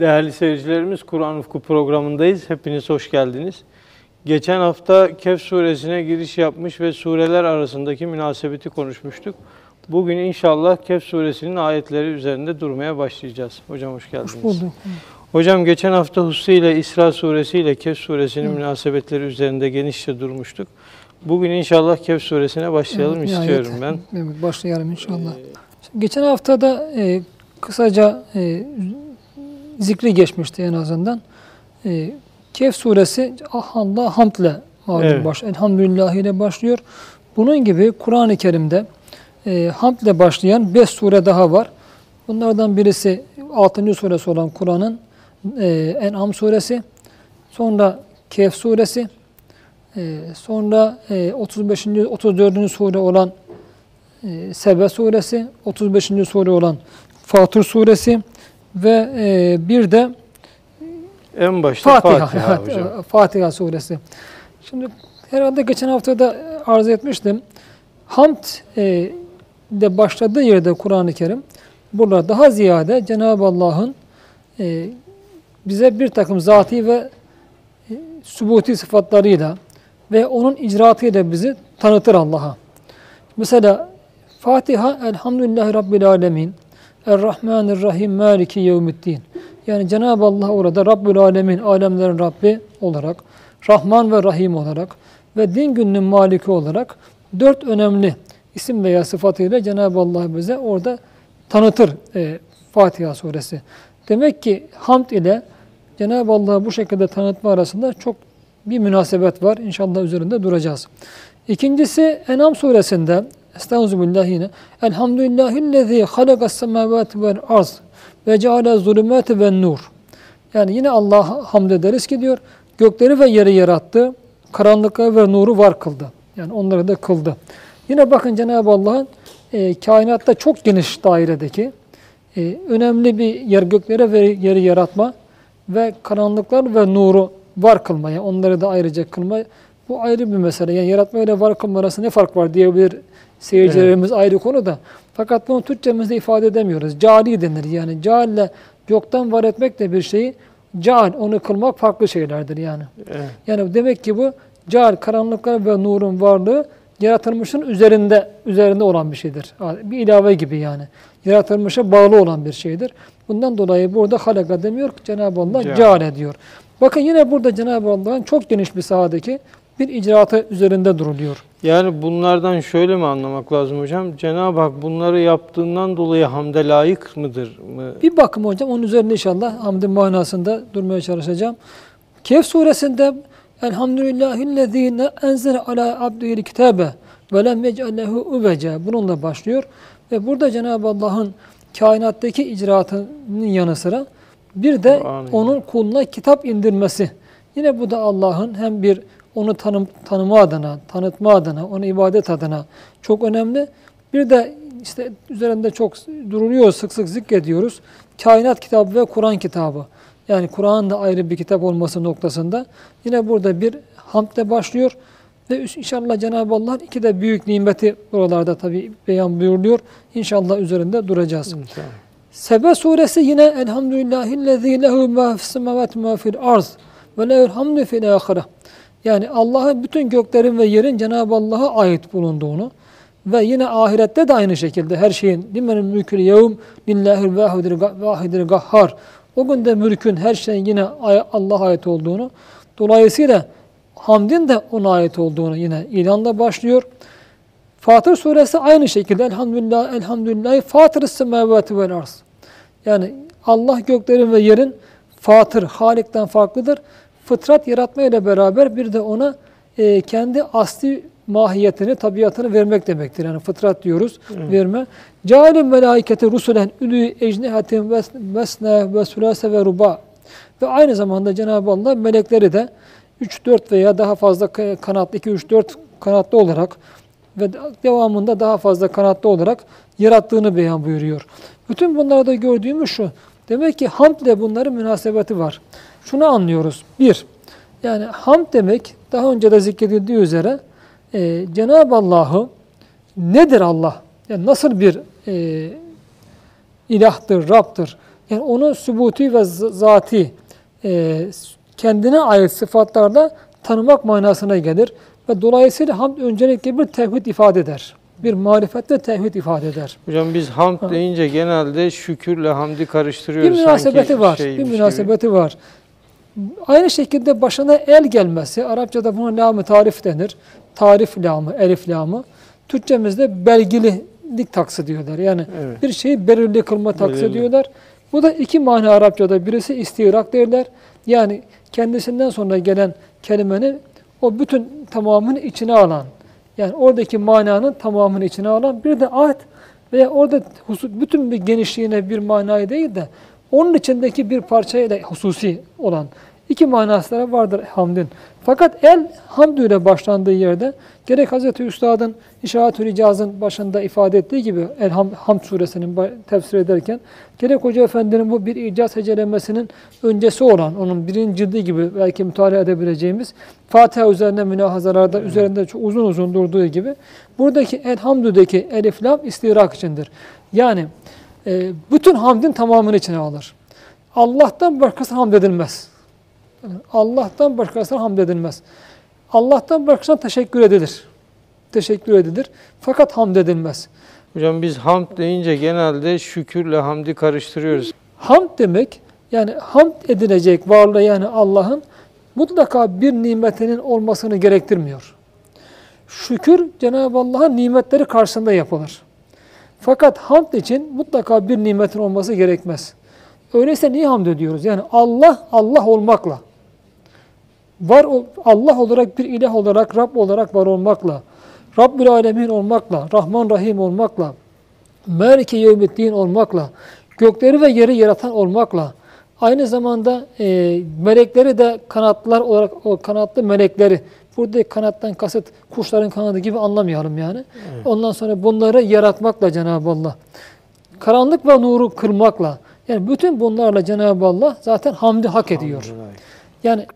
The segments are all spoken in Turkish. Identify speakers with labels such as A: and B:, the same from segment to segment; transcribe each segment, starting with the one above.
A: Değerli seyircilerimiz Kur'an Ufku programındayız. Hepiniz hoş geldiniz. Geçen hafta Kehf suresine giriş yapmış ve sureler arasındaki münasebeti konuşmuştuk. Bugün inşallah Kehf suresinin ayetleri üzerinde durmaya başlayacağız. Hocam hoş geldiniz.
B: Hoş bulduk.
A: Hocam geçen hafta Hussi ile İsra suresi ile Kehf suresinin münasebetleri üzerinde genişçe durmuştuk. Bugün inşallah Kehf suresine başlayalım
B: Evet,
A: istiyorum ben.
B: Evet, başlayalım inşallah. Şimdi geçen hafta da e, kısaca e, zikri geçmişti en azından. E, Kehf suresi Allah hamdle malum
A: Evet.
B: baş, elhamdülillah ile başlıyor. Bunun gibi Kur'an-ı Kerim'de e, hamdle başlayan 5 sure daha var. Bunlardan birisi 6. suresi olan Kur'an'ın e, En'am suresi. Sonra Kehf suresi. e, sonra e, 35. 34. sure olan e, Sebe suresi, 35. sure olan Fatır suresi ve e, bir de
A: En başta
B: Fatiha,
A: Fatiha, hocam.
B: Fatiha suresi. Şimdi herhalde geçen hafta da arz etmiştim. Hamd e, de başladığı yerde Kur'an-ı Kerim burada daha ziyade Cenab-ı Allah'ın e, bize bir takım zati ve e, sübuti sıfatlarıyla ve onun icraatıyla bizi tanıtır Allah'a. Mesela Fatiha Elhamdülillahi Rabbil Alemin Errahmanirrahim Maliki Yevmiddin yani Cenab-ı Allah orada Rabbül Alemin, alemlerin Rabbi olarak, Rahman ve Rahim olarak ve din gününün maliki olarak dört önemli isim veya sıfatıyla Cenab-ı Allah bize orada tanıtır e, Fatiha suresi. Demek ki hamd ile Cenab-ı Allah'ı bu şekilde tanıtma arasında çok bir münasebet var. İnşallah üzerinde duracağız. İkincisi Enam suresinde Estağfirullah yine. Elhamdülillahillezî halakas semâvâti vel arz ve ceale zulümâti ve nur. Yani yine Allah'a hamd ederiz ki diyor, gökleri ve yeri yarattı, karanlıkları ve nuru var kıldı. Yani onları da kıldı. Yine bakın Cenab-ı Allah'ın e, kainatta çok geniş dairedeki e, önemli bir yer göklere ve yeri yaratma ve karanlıklar ve nuru var kılmaya, onları da ayrıca kılma. Bu ayrı bir mesele. Yani yaratma ile var kılma arasında ne fark var diyebilir seyircilerimiz ayrı konu da. Fakat bunu Türkçemizde ifade edemiyoruz. Cali denir. Yani cealle yoktan var etmek de bir şeyi ceal, onu kılmak farklı şeylerdir yani.
A: Evet.
B: Yani demek ki bu ceal, karanlıklar ve nurun varlığı yaratılmışın üzerinde üzerinde olan bir şeydir. Bir ilave gibi yani. Yaratılmışa bağlı olan bir şeydir. Bundan dolayı burada halaka demiyor, Cenab-ı Allah
A: Ceal.
B: ceal ediyor. Bakın yine burada Cenab-ı Allah'ın çok geniş bir sahadaki bir icraatı üzerinde duruluyor.
A: Yani bunlardan şöyle mi anlamak lazım hocam? Cenab-ı Hak bunları yaptığından dolayı hamde layık mıdır mı?
B: Bir bakım hocam onun üzerinde inşallah hamdin manasında durmaya çalışacağım. Kehf suresinde Elhamdülillahillezine enzele ala abdihil kitabe ve lem yec'allehu ubece bununla başlıyor. Ve burada Cenab-ı Allah'ın kainattaki icraatının yanı sıra bir de onun kuluna kitap indirmesi. Yine bu da Allah'ın hem bir onu tanım, tanıma adına, tanıtma adına, onu ibadet adına çok önemli. Bir de işte üzerinde çok duruluyor, sık sık zikrediyoruz. Kainat kitabı ve Kur'an kitabı. Yani Kur'an da ayrı bir kitap olması noktasında. Yine burada bir hamdle başlıyor. Ve inşallah Cenab-ı Allah'ın iki de büyük nimeti buralarda tabi beyan buyuruluyor. İnşallah üzerinde duracağız.
A: İnşallah.
B: Sebe suresi yine Elhamdülillahillezî lehu mâ fissemâvâti mâ fil arz ve lehul hamdü fil âhire. Yani Allah'ın bütün göklerin ve yerin Cenab-ı Allah'a ait bulunduğunu ve yine ahirette de aynı şekilde her şeyin limenil mülkül yevm lillahil vahidir gahhar. O günde mülkün her şeyin yine Allah'a ait olduğunu dolayısıyla hamdin de ona ait olduğunu yine ilanla başlıyor. Fatır suresi aynı şekilde elhamdülillah elhamdülillah fatır semavati vel arz. Yani Allah göklerin ve yerin fatır, halikten farklıdır. Fıtrat yaratma ile beraber bir de ona e, kendi asli mahiyetini, tabiatını vermek demektir. Yani fıtrat diyoruz, verme. Câlim melâiketi rusulen ülü ecnihatin vesne ve sülase ve ruba. Ve aynı zamanda Cenab-ı Allah melekleri de 3-4 veya daha fazla kanatlı, 2-3-4 kanatlı olarak ve devamında daha fazla kanatlı olarak yarattığını beyan buyuruyor. Bütün bunlarda gördüğümüz şu. Demek ki hamd ile bunların münasebeti var. Şunu anlıyoruz. Bir, yani hamd demek daha önce de zikredildiği üzere e, Cenab-ı Allah'ı nedir Allah? Yani nasıl bir e, ilahtır, Rab'dır? Yani onu sübuti ve zati e, kendine ait sıfatlarda tanımak manasına gelir. Ve dolayısıyla hamd öncelikle bir tevhid ifade eder. Bir marifette tevhid ifade eder.
A: Hocam biz hamd deyince genelde şükürle hamdi
B: Bir
A: karıştırıyoruz.
B: münasebeti
A: Sanki
B: var. Bir
A: gibi.
B: münasebeti var. Aynı şekilde başına el gelmesi, Arapçada buna lam-ı tarif denir. Tarif lamı, elif lamı. Türkçemizde belgililik taksı diyorlar. Yani
A: Evet.
B: bir şeyi belirli kılma taksı
A: Belirli.
B: diyorlar. Bu da iki mana Arapçada. Birisi istirak derler. Yani kendisinden sonra gelen kelimenin o bütün tamamını içine alan, yani oradaki mananın tamamını içine alan bir de ahd veya orada bütün bir genişliğine bir manayı değil de onun içindeki bir parçayla hususi olan iki manasları vardır hamdin. Fakat el hamdü ile başlandığı yerde gerek Hazreti Üstad'ın İşaret-ül İcaz'ın başında ifade ettiği gibi El Ham- Hamd suresinin tefsir ederken gerek Hoca Efendi'nin bu bir icaz hecelemesinin öncesi olan onun birinci cildi gibi belki mütalaa edebileceğimiz Fatiha üzerine münahazalarda üzerinde çok uzun uzun durduğu gibi buradaki Elhamdü'deki elif lam istirak içindir. Yani e, bütün hamdin tamamını içine alır. Allah'tan başkasına hamd edilmez. Allah'tan başkasına hamd edilmez. Allah'tan başkasına teşekkür edilir. Teşekkür edilir. Fakat hamd edilmez.
A: Hocam biz hamd deyince genelde şükürle hamdi karıştırıyoruz.
B: Hamd demek yani hamd edilecek varlığı yani Allah'ın mutlaka bir nimetinin olmasını gerektirmiyor. Şükür Cenab-ı Allah'ın nimetleri karşısında yapılır. Fakat hamd için mutlaka bir nimetin olması gerekmez. Öyleyse niye hamd ediyoruz? Yani Allah, Allah olmakla, var Allah olarak bir ilah olarak, Rab olarak var olmakla, Rabbül Alemin olmakla, Rahman Rahim olmakla, Melike Yevmiddin olmakla, gökleri ve yeri yaratan olmakla, aynı zamanda e, melekleri de kanatlar olarak, o kanatlı melekleri, burada kanattan kasıt kuşların kanadı gibi anlamayalım yani. Ondan sonra bunları yaratmakla Cenab-ı Allah, karanlık ve nuru kırmakla, yani bütün bunlarla Cenab-ı Allah zaten hamdi hak ediyor. Yani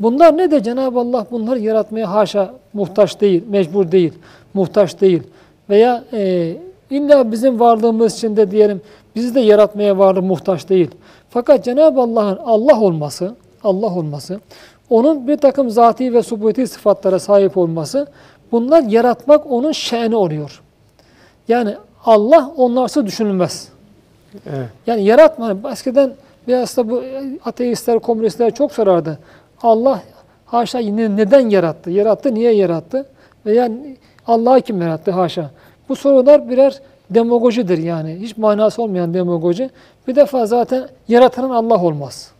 B: bunlar ne de Cenab-ı Allah bunları yaratmaya haşa muhtaç değil, mecbur değil, muhtaç değil. Veya e, illa bizim varlığımız için de diyelim bizi de yaratmaya varlığı muhtaç değil. Fakat Cenab-ı Allah'ın Allah olması, Allah olması, onun bir takım zati ve subuti sıfatlara sahip olması, bunlar yaratmak onun şe'ni oluyor. Yani Allah onlarsız düşünülmez.
A: Evet.
B: Yani yaratma. Eskiden biraz da bu ateistler, komünistler çok sorardı. Allah haşa neden yarattı? Yarattı, niye yarattı? Veya Allah'ı kim yarattı? Haşa. Bu sorular birer demagojidir yani. Hiç manası olmayan demagoji. Bir defa zaten yaratanın Allah olmaz.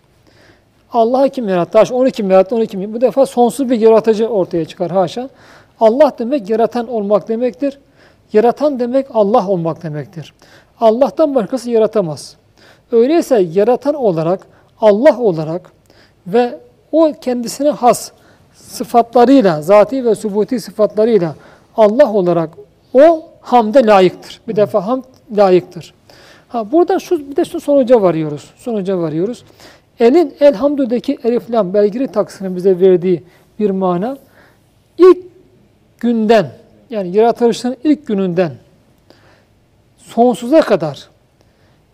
B: Allah'ı kim yarattı? Haşa. Onu kim yarattı? Onu kim yarattı? Bu defa sonsuz bir yaratıcı ortaya çıkar. Haşa. Allah demek yaratan olmak demektir. Yaratan demek Allah olmak demektir. Allah'tan başkası yaratamaz. Öyleyse yaratan olarak, Allah olarak ve o kendisine has sıfatlarıyla, zati ve subuti sıfatlarıyla Allah olarak o hamde layıktır. Bir defa hamd layıktır. Ha burada şu bir de şu sonuca varıyoruz. Sonuca varıyoruz. Elin elhamdüdeki elif lam belgili taksının bize verdiği bir mana ilk günden yani yaratılışın ilk gününden sonsuza kadar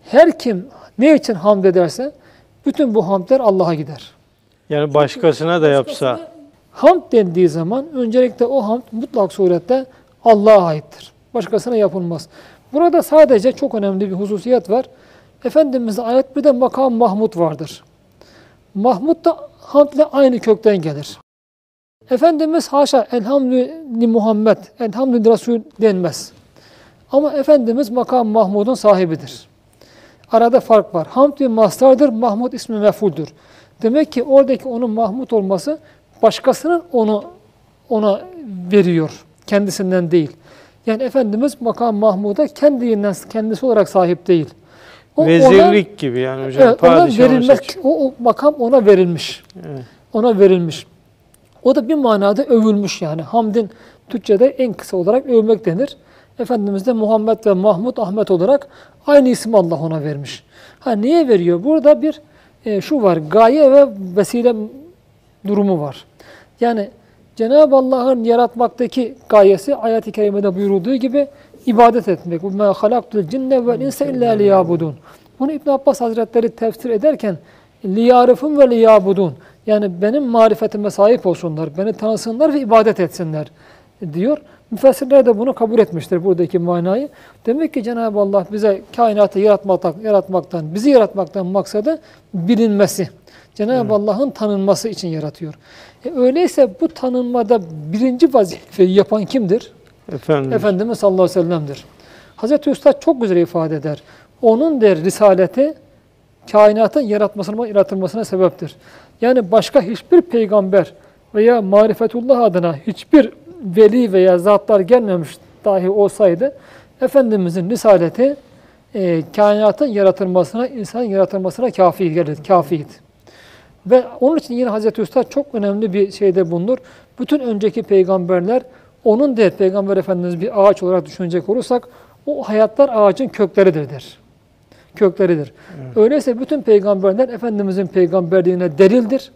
B: her kim ne için hamd ederse bütün bu hamdler Allah'a gider.
A: Yani başkasına da yapsa
B: Hamd dendiği zaman öncelikle o hamd mutlak surette Allah'a aittir. Başkasına yapılmaz. Burada sadece çok önemli bir hususiyet var. Efendimiz'e ayet bir de makam Mahmud vardır. Mahmud da hamdle aynı kökten gelir. Efendimiz haşa elhamdülillah Muhammed, elhamdülillah Resul denmez. Ama Efendimiz makam Mahmud'un sahibidir. Arada fark var. Hamd bir mastardır, Mahmud ismi mef'uldür. Demek ki oradaki onun Mahmud olması başkasının onu ona veriyor. Kendisinden değil. Yani Efendimiz makam Mahmud'a kendinden kendisi olarak sahip değil. O ona-
A: vezirlik gibi yani hocam
B: Evet, ona verilmek, o, o makam ona verilmiş.
A: Evet.
B: Ona verilmiş. O da bir manada övülmüş yani. Hamdin Türkçe'de en kısa olarak övmek denir. Efendimiz de Muhammed ve Mahmud, Ahmet olarak aynı isim Allah ona vermiş. Ha niye veriyor? Burada bir e, şu var, gaye ve vesile durumu var. Yani Cenab-ı Allah'ın yaratmaktaki gayesi ayet-i kerimede buyurulduğu gibi ibadet etmek. وَمَا خَلَقْتُ الْجِنَّ وَالْاِنْسَ اِلَّا لِيَعْبُدُونَ Bunu İbn Abbas Hazretleri tefsir ederken liyarifun ve liyabudun yani benim marifetime sahip olsunlar, beni tanısınlar ve ibadet etsinler diyor. Müfessirler de bunu kabul etmiştir buradaki manayı. Demek ki Cenab-ı Allah bize kainatı yaratmaktan, yaratmaktan, bizi yaratmaktan maksadı bilinmesi. Cenab-ı Allah'ın tanınması için yaratıyor. E öyleyse bu tanınmada birinci vazifeyi yapan kimdir?
A: Efendim.
B: Efendimiz sallallahu aleyhi ve sellem'dir. Hazreti Üstad çok güzel ifade eder. Onun der risaleti kainatın yaratmasına, yaratılmasına sebeptir. Yani başka hiçbir peygamber veya marifetullah adına hiçbir veli veya zatlar gelmemiş dahi olsaydı Efendimizin risaleti e, kainatın yaratılmasına, insanın yaratılmasına kafi gelir, kafiydi. Ve onun için yine Hazreti Üstad çok önemli bir şeyde bulunur. Bütün önceki peygamberler onun der Peygamber Efendimiz bir ağaç olarak düşünecek olursak o hayatlar ağacın kökleridir der. Kökleridir. Evet. Öyleyse bütün peygamberler Efendimizin peygamberliğine delildir.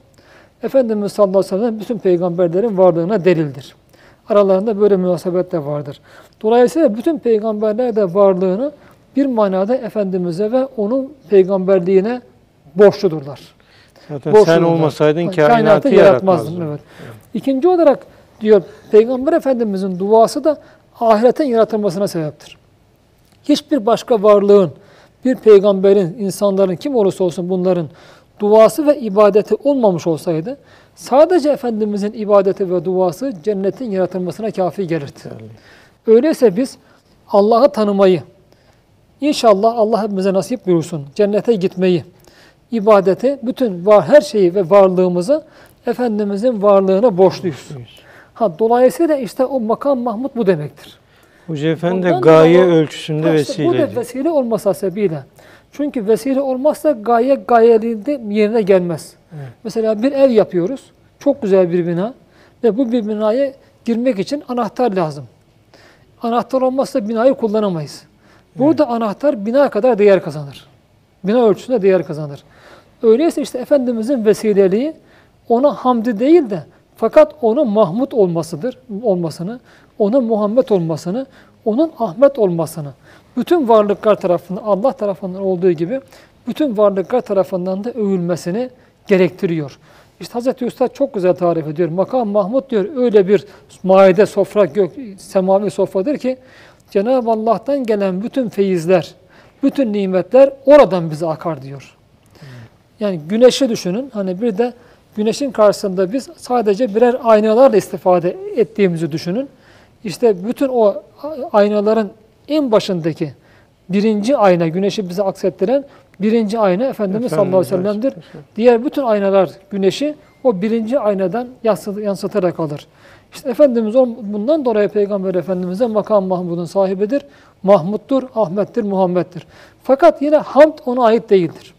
B: Efendimiz sallallahu aleyhi ve sellem bütün peygamberlerin varlığına delildir. Aralarında böyle münasebet de vardır. Dolayısıyla bütün peygamberler de varlığını bir manada Efendimiz'e ve onun peygamberliğine borçludurlar.
A: Zaten borçludurlar. sen olmasaydın kainatı, kainatı yaratmazdın.
B: Evet. evet. İkinci olarak diyor Peygamber Efendimiz'in duası da ahiretin yaratılmasına sebeptir. Hiçbir başka varlığın, bir peygamberin, insanların kim olursa olsun bunların duası ve ibadeti olmamış olsaydı sadece Efendimizin ibadeti ve duası cennetin yaratılmasına kafi gelirdi. Öyleyse biz Allah'ı tanımayı, inşallah Allah hepimize nasip buyursun, cennete gitmeyi, ibadeti, bütün var, her şeyi ve varlığımızı Efendimizin varlığına borçluyuz. Ha, dolayısıyla işte o makam Mahmud bu demektir.
A: Hoca Efendi de gaye dolayı, ölçüsünde vesile.
B: Bu da vesile olmasa sebebiyle. Çünkü vesile olmazsa gaye gayeliğinde yerine gelmez. Evet. Mesela bir ev yapıyoruz. Çok güzel bir bina. Ve bu bir binaya girmek için anahtar lazım. Anahtar olmazsa binayı kullanamayız. Burada evet. anahtar bina kadar değer kazanır. Bina ölçüsünde değer kazanır. Öyleyse işte Efendimizin vesileliği ona hamdi değil de fakat onun Mahmud olmasıdır, olmasını, onun Muhammed olmasını, onun Ahmet olmasını, bütün varlıklar tarafından, Allah tarafından olduğu gibi bütün varlıklar tarafından da övülmesini gerektiriyor. İşte Hz. Üstad çok güzel tarif ediyor. Makam Mahmud diyor öyle bir maide sofra, gök, semavi sofradır ki Cenab-ı Allah'tan gelen bütün feyizler, bütün nimetler oradan bize akar diyor. Yani güneşi düşünün. Hani bir de güneşin karşısında biz sadece birer aynalarla istifade ettiğimizi düşünün. İşte bütün o aynaların en başındaki birinci ayna, güneşi bize aksettiren birinci ayna Efendimiz sallallahu aleyhi ve sellem'dir. Diğer bütün aynalar güneşi o birinci aynadan yansıtarak alır. İşte Efendimiz bundan dolayı Peygamber Efendimiz'e makam Mahmud'un sahibidir. Mahmud'dur, Ahmet'tir, Muhammed'dir. Fakat yine hamd ona ait değildir.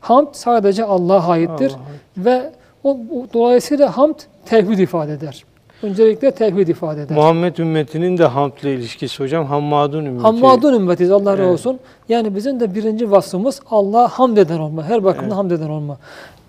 B: Hamd sadece Allah'a aittir. Allah. Ve o, dolayısıyla hamd tevhid ifade eder. Öncelikle tevhid ifade eder.
A: Muhammed ümmetinin de hamdle ilişkisi hocam. Hammadun ümmeti.
B: Hammadun ümmetiyiz Allah razı evet. olsun. Yani bizim de birinci vasfımız Allah'a hamd eden olma. Her bakımda evet. hamd eden olma.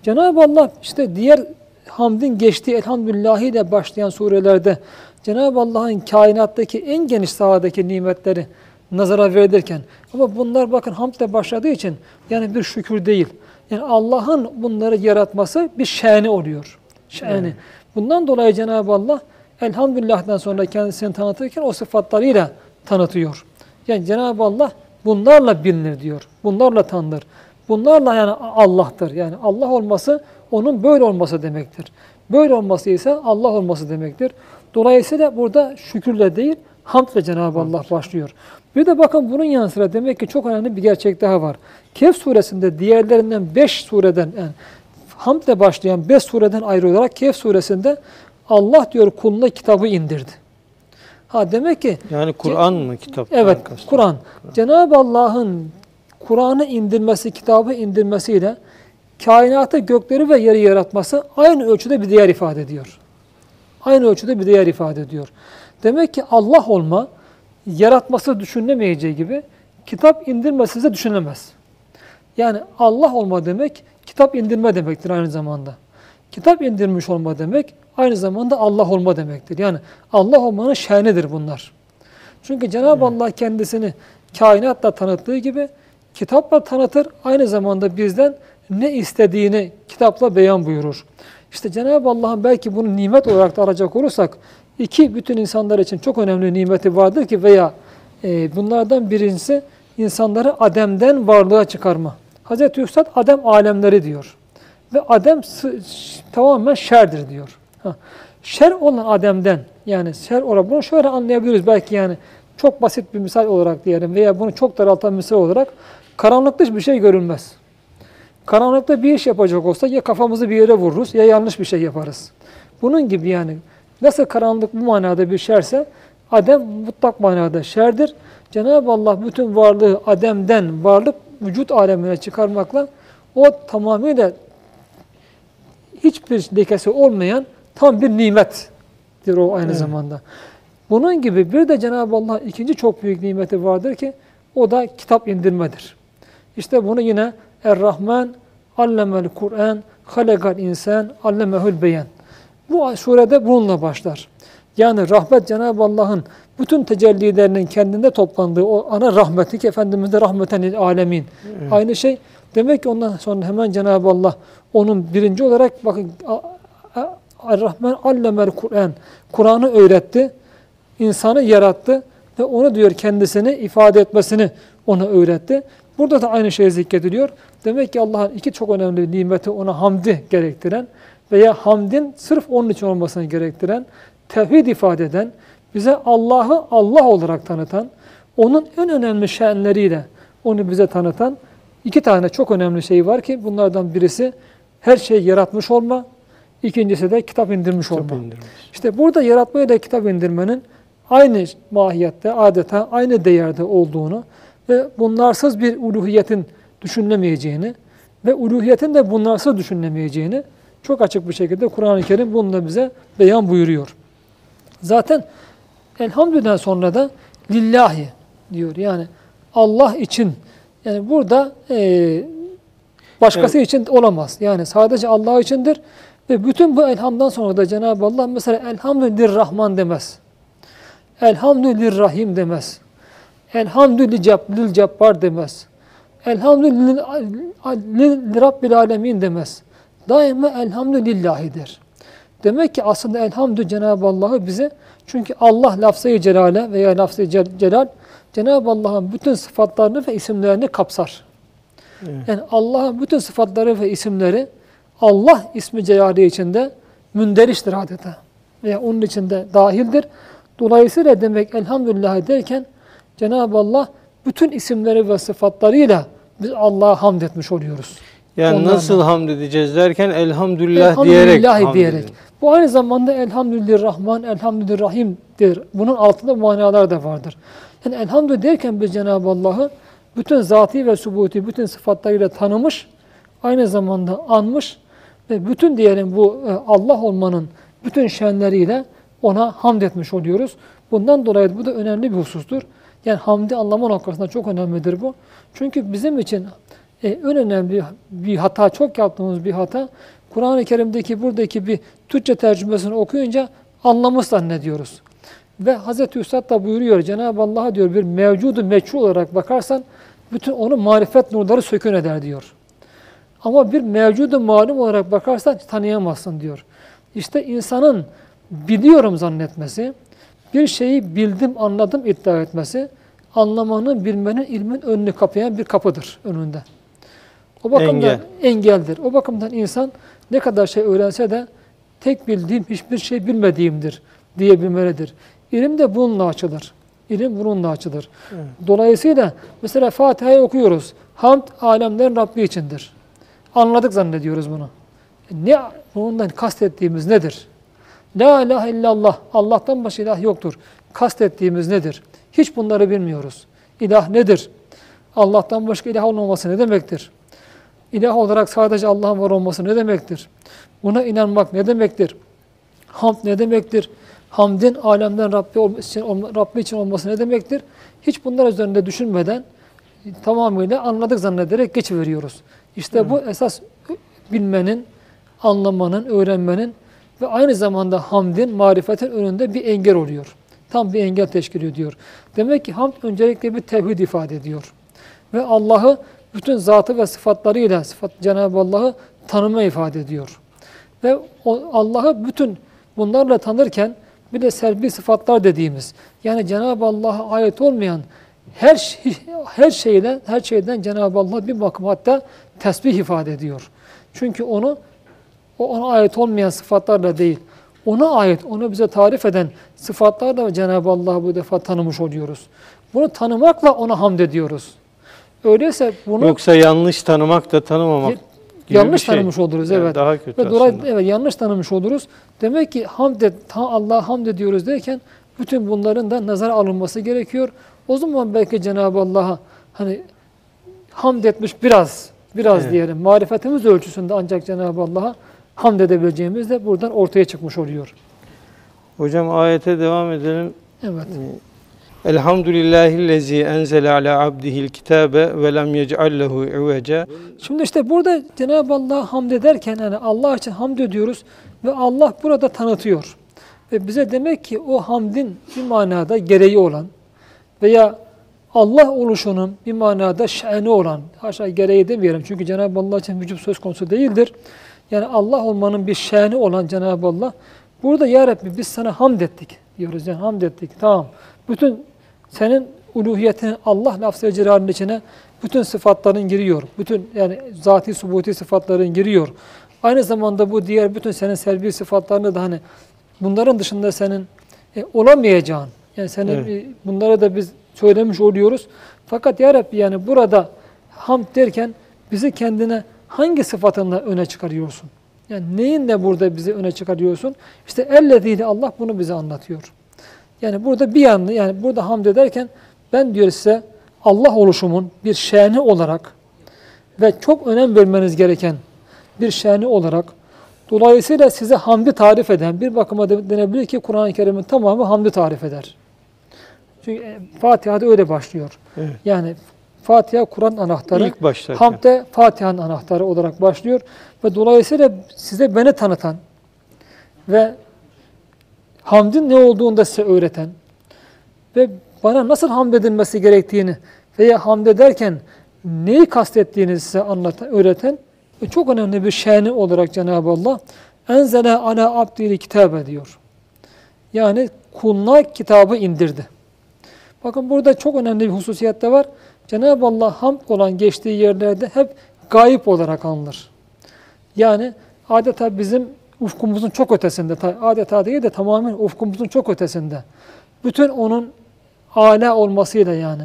B: Cenab-ı Allah işte diğer hamdin geçtiği elhamdülillahi ile başlayan surelerde Cenab-ı Allah'ın kainattaki en geniş sahadaki nimetleri nazara verilirken ama bunlar bakın hamdle başladığı için yani bir şükür değil. Yani Allah'ın bunları yaratması bir şeni oluyor. Şeni. Evet. Bundan dolayı Cenab-ı Allah elhamdülillah'tan sonra kendisini tanıtırken o sıfatlarıyla tanıtıyor. Yani Cenab-ı Allah bunlarla bilinir diyor. Bunlarla tanınır. Bunlarla yani Allah'tır. Yani Allah olması onun böyle olması demektir. Böyle olması ise Allah olması demektir. Dolayısıyla burada şükürle değil hamdle Cenab-ı Allah başlıyor. Bir de bakın bunun yanı sıra demek ki çok önemli bir gerçek daha var. Kehf suresinde diğerlerinden 5 sureden yani hamdle başlayan 5 sureden ayrı olarak Kehf suresinde Allah diyor kuluna kitabı indirdi. Ha demek ki
A: yani Kur'an mı kitap?
B: Evet, Kur'an. Cenab-ı Allah'ın Kur'an'ı indirmesi, kitabı indirmesiyle kainatı, gökleri ve yeri yaratması aynı ölçüde bir değer ifade ediyor. Aynı ölçüde bir değer ifade ediyor. Demek ki Allah olma, yaratması düşünülemeyeceği gibi kitap indirmesi de düşünülemez. Yani Allah olma demek kitap indirme demektir aynı zamanda. Kitap indirmiş olma demek aynı zamanda Allah olma demektir. Yani Allah olmanın şernidir bunlar. Çünkü Cenab-ı Allah kendisini kainatla tanıttığı gibi kitapla tanıtır, aynı zamanda bizden ne istediğini kitapla beyan buyurur. İşte Cenab-ı Allah'ın belki bunu nimet olarak da alacak olursak, iki bütün insanlar için çok önemli nimeti vardır ki veya e, bunlardan birincisi insanları Adem'den varlığa çıkarma. Hazreti Üstad Adem alemleri diyor. Ve Adem tamamen şerdir diyor. Ha. Şer olan Adem'den yani şer olarak bunu şöyle anlayabiliriz belki yani çok basit bir misal olarak diyelim veya bunu çok daraltan misal olarak karanlıkta hiçbir şey görünmez. Karanlıkta bir iş yapacak olsak ya kafamızı bir yere vururuz ya yanlış bir şey yaparız. Bunun gibi yani nasıl karanlık bu manada bir şerse Adem mutlak manada şerdir. Cenab-ı Allah bütün varlığı Adem'den varlık vücut alemine çıkarmakla o tamamıyla hiçbir lekesi olmayan tam bir nimettir o aynı
A: Evet.
B: zamanda. Bunun gibi bir de Cenab-ı Allah ikinci çok büyük nimeti vardır ki o da kitap indirmedir. İşte bunu yine Er-Rahman allemel Kur'an halakal insan allemehül beyan. Bu surede bununla başlar. Yani rahmet Cenab-ı Allah'ın bütün tecellilerinin kendinde toplandığı o ana rahmeti ki Efendimiz de rahmeten alemin.
A: Evet.
B: Aynı şey. Demek ki ondan sonra hemen Cenab-ı Allah onun birinci olarak bakın a- a- Er-Rahman allemel Kur'an. Kur'an'ı öğretti. insanı yarattı ve onu diyor kendisini ifade etmesini ona öğretti. Burada da aynı şey zikrediliyor. Demek ki Allah'ın iki çok önemli nimeti ona hamdi gerektiren veya hamdin sırf onun için olmasını gerektiren, tevhid ifade eden, bize Allah'ı Allah olarak tanıtan, onun en önemli şenleriyle onu bize tanıtan iki tane çok önemli şey var ki bunlardan birisi her şeyi yaratmış olma, ikincisi de kitap indirmiş olma.
A: Kitap indirmiş.
B: İşte burada yaratmayı da kitap indirmenin aynı mahiyette, adeta aynı değerde olduğunu ve bunlarsız bir uluhiyetin düşünülemeyeceğini ve uluhiyetin de bunlarsız düşünülemeyeceğini çok açık bir şekilde Kur'an-ı Kerim bununla bize beyan buyuruyor. Zaten elhamdülillah sonra da lillahi diyor. Yani Allah için yani burada eee, başkası için olamaz. Yani sadece Allah içindir ve bütün bu elhamdan sonra da Cenab-ı Allah mesela elhamdülillah Rahman demez. Elhamdülillah Rahim demez. Elhamdülillah Cabbar demez. Elhamdülillah Rabbil Alemin demez. Daima elhamdülillahidir. Demek ki aslında elhamdü Cenab-ı Allah'ı bize çünkü Allah lafzayı celale veya lafzayı cel- celal Cenab-ı Allah'ın bütün sıfatlarını ve isimlerini kapsar.
A: Evet.
B: Yani Allah'ın bütün sıfatları ve isimleri Allah ismi celali içinde münderiştir adeta. Veya onun içinde dahildir. Dolayısıyla demek elhamdülillah derken Cenab-ı Allah bütün isimleri ve sıfatlarıyla biz Allah'a hamd etmiş oluyoruz.
A: Yani
B: Ondan
A: nasıl hamd edeceğiz derken elhamdülillah, diyerek
B: Elhamdülillahi
A: hamd
B: diyerek.
A: edin.
B: Bu aynı zamanda elhamdülillah Rahman, elhamdülillah Rahim'dir. Bunun altında manalar da vardır. Yani elhamdülillah derken biz Cenab-ı Allah'ı bütün zati ve subuti, bütün sıfatlarıyla tanımış, aynı zamanda anmış ve bütün diyelim bu e, Allah olmanın bütün şenleriyle ona hamd etmiş oluyoruz. Bundan dolayı bu da önemli bir husustur. Yani hamdi anlama noktasında çok önemlidir bu. Çünkü bizim için e, en önemli bir hata, çok yaptığımız bir hata, Kur'an-ı Kerim'deki buradaki bir Türkçe tercümesini okuyunca anlamı zannediyoruz. Ve Hz. Üstad da buyuruyor, Cenab-ı Allah'a diyor bir mevcudu meçhul olarak bakarsan, bütün onu marifet nurları sökün eder diyor. Ama bir mevcudu malum olarak bakarsan tanıyamazsın diyor. İşte insanın biliyorum zannetmesi, bir şeyi bildim, anladım iddia etmesi, anlamanın, bilmenin, ilmin önünü kapayan bir kapıdır önünde. O bakımdan
A: Engel.
B: engeldir. O bakımdan insan ne kadar şey öğrense de tek bildiğim hiçbir şey bilmediğimdir diyebilmelidir. İlim de bununla açılır. İlim bununla açılır.
A: Evet.
B: Dolayısıyla mesela Fatiha'yı okuyoruz. Hamd alemlerin Rabbi içindir. Anladık zannediyoruz bunu. E Ne bundan kastettiğimiz nedir? La ilahe illallah. Allah'tan başka ilah yoktur. Kastettiğimiz nedir? Hiç bunları bilmiyoruz. İlah nedir? Allah'tan başka ilah olmaması ne demektir? İlah olarak sadece Allah'ın var olması ne demektir? Buna inanmak ne demektir? Hamd ne demektir? Hamdin alemden Rabbi, için, Rabbi için olması ne demektir? Hiç bunlar üzerinde düşünmeden tamamıyla anladık zannederek geçiveriyoruz. İşte bu esas bilmenin, anlamanın, öğrenmenin ve aynı zamanda hamdin, marifetin önünde bir engel oluyor. Tam bir engel teşkil ediyor. Demek ki hamd öncelikle bir tevhid ifade ediyor. ve Allah'ı bütün zatı ve sıfatlarıyla sıfat Cenab-ı Allah'ı tanıma ifade ediyor. Ve Allah'ı bütün bunlarla tanırken bir de selbi sıfatlar dediğimiz yani Cenab-ı Allah'a ait olmayan her şey, her şeyden her şeyden Cenab-ı Allah bir bakım hatta tesbih ifade ediyor. Çünkü onu o ona ait olmayan sıfatlarla değil, ona ait, onu bize tarif eden sıfatlarla Cenab-ı Allah'ı bu defa tanımış oluyoruz. Bunu tanımakla ona hamd ediyoruz. Öyleyse bunu
A: Yoksa yanlış tanımak da tanımamak gibi
B: yanlış
A: bir şey.
B: tanımış oluruz
A: Yani
B: evet.
A: Daha kötü
B: Ve dolayı evet yanlış tanımış oluruz. Demek ki hamd et, ta- Allah'a hamd ediyoruz derken bütün bunların da nazar alınması gerekiyor. O zaman belki Cenab-ı Allah'a hani hamd etmiş biraz, biraz
A: Evet.
B: diyelim. Marifetimiz ölçüsünde ancak Cenab-ı Allah'a hamd edebileceğimiz de buradan ortaya çıkmış oluyor.
A: Hocam ayete devam edelim.
B: Evet.
A: Elhamdülillahillezî enzele ala abdihil kitabe ve lem yec'al lehu iveca.
B: Şimdi işte burada Cenab-ı Allah'a hamd ederken yani Allah için hamd ediyoruz ve Allah burada tanıtıyor. Ve bize demek ki o hamdin bir manada gereği olan veya Allah oluşunun bir manada şeni olan, haşa gereği demeyelim çünkü Cenab-ı Allah için vücut söz konusu değildir. Yani Allah olmanın bir şeni olan Cenab-ı Allah burada Ya Rabbi biz sana hamd ettik diyoruz yani hamd ettik tamam. Bütün senin uluhiyetinin Allah lafz-ı celalinin içine bütün sıfatların giriyor. Bütün yani zati subuti sıfatların giriyor. Aynı zamanda bu diğer bütün senin selbi sıfatlarını da hani bunların dışında senin e, olamayacağın yani senin
A: Evet.
B: bunları da biz söylemiş oluyoruz. Fakat ya Rabbi yani burada hamd derken bizi kendine hangi sıfatınla öne çıkarıyorsun? Yani neyinle burada bizi öne çıkarıyorsun? İşte ellezîyle Allah bunu bize anlatıyor. Yani burada bir yanlı yani burada hamd ederken ben diyor size Allah oluşumun bir şeni olarak ve çok önem vermeniz gereken bir şeni olarak dolayısıyla size hamdi tarif eden bir bakıma de- denebilir ki Kur'an-ı Kerim'in tamamı hamdi tarif eder. Çünkü e, Fatiha'da öyle başlıyor.
A: Evet.
B: Yani Fatiha Kur'an anahtarı.
A: İlk başlarken.
B: Hamd de Fatiha'nın anahtarı olarak başlıyor ve dolayısıyla size beni tanıtan ve hamdin ne olduğunu da size öğreten ve bana nasıl hamd edilmesi gerektiğini veya hamd ederken neyi kastettiğini size anlatan, öğreten ve çok önemli bir şeni olarak Cenab-ı Allah enzele ala abdili kitabe diyor. Yani kuluna kitabı indirdi. Bakın burada çok önemli bir hususiyet de var. Cenab-ı Allah hamd olan geçtiği yerlerde hep gayip olarak anılır. Yani adeta bizim ufkumuzun çok ötesinde, ta- adeta değil de tamamen ufkumuzun çok ötesinde. Bütün onun ala olmasıyla yani,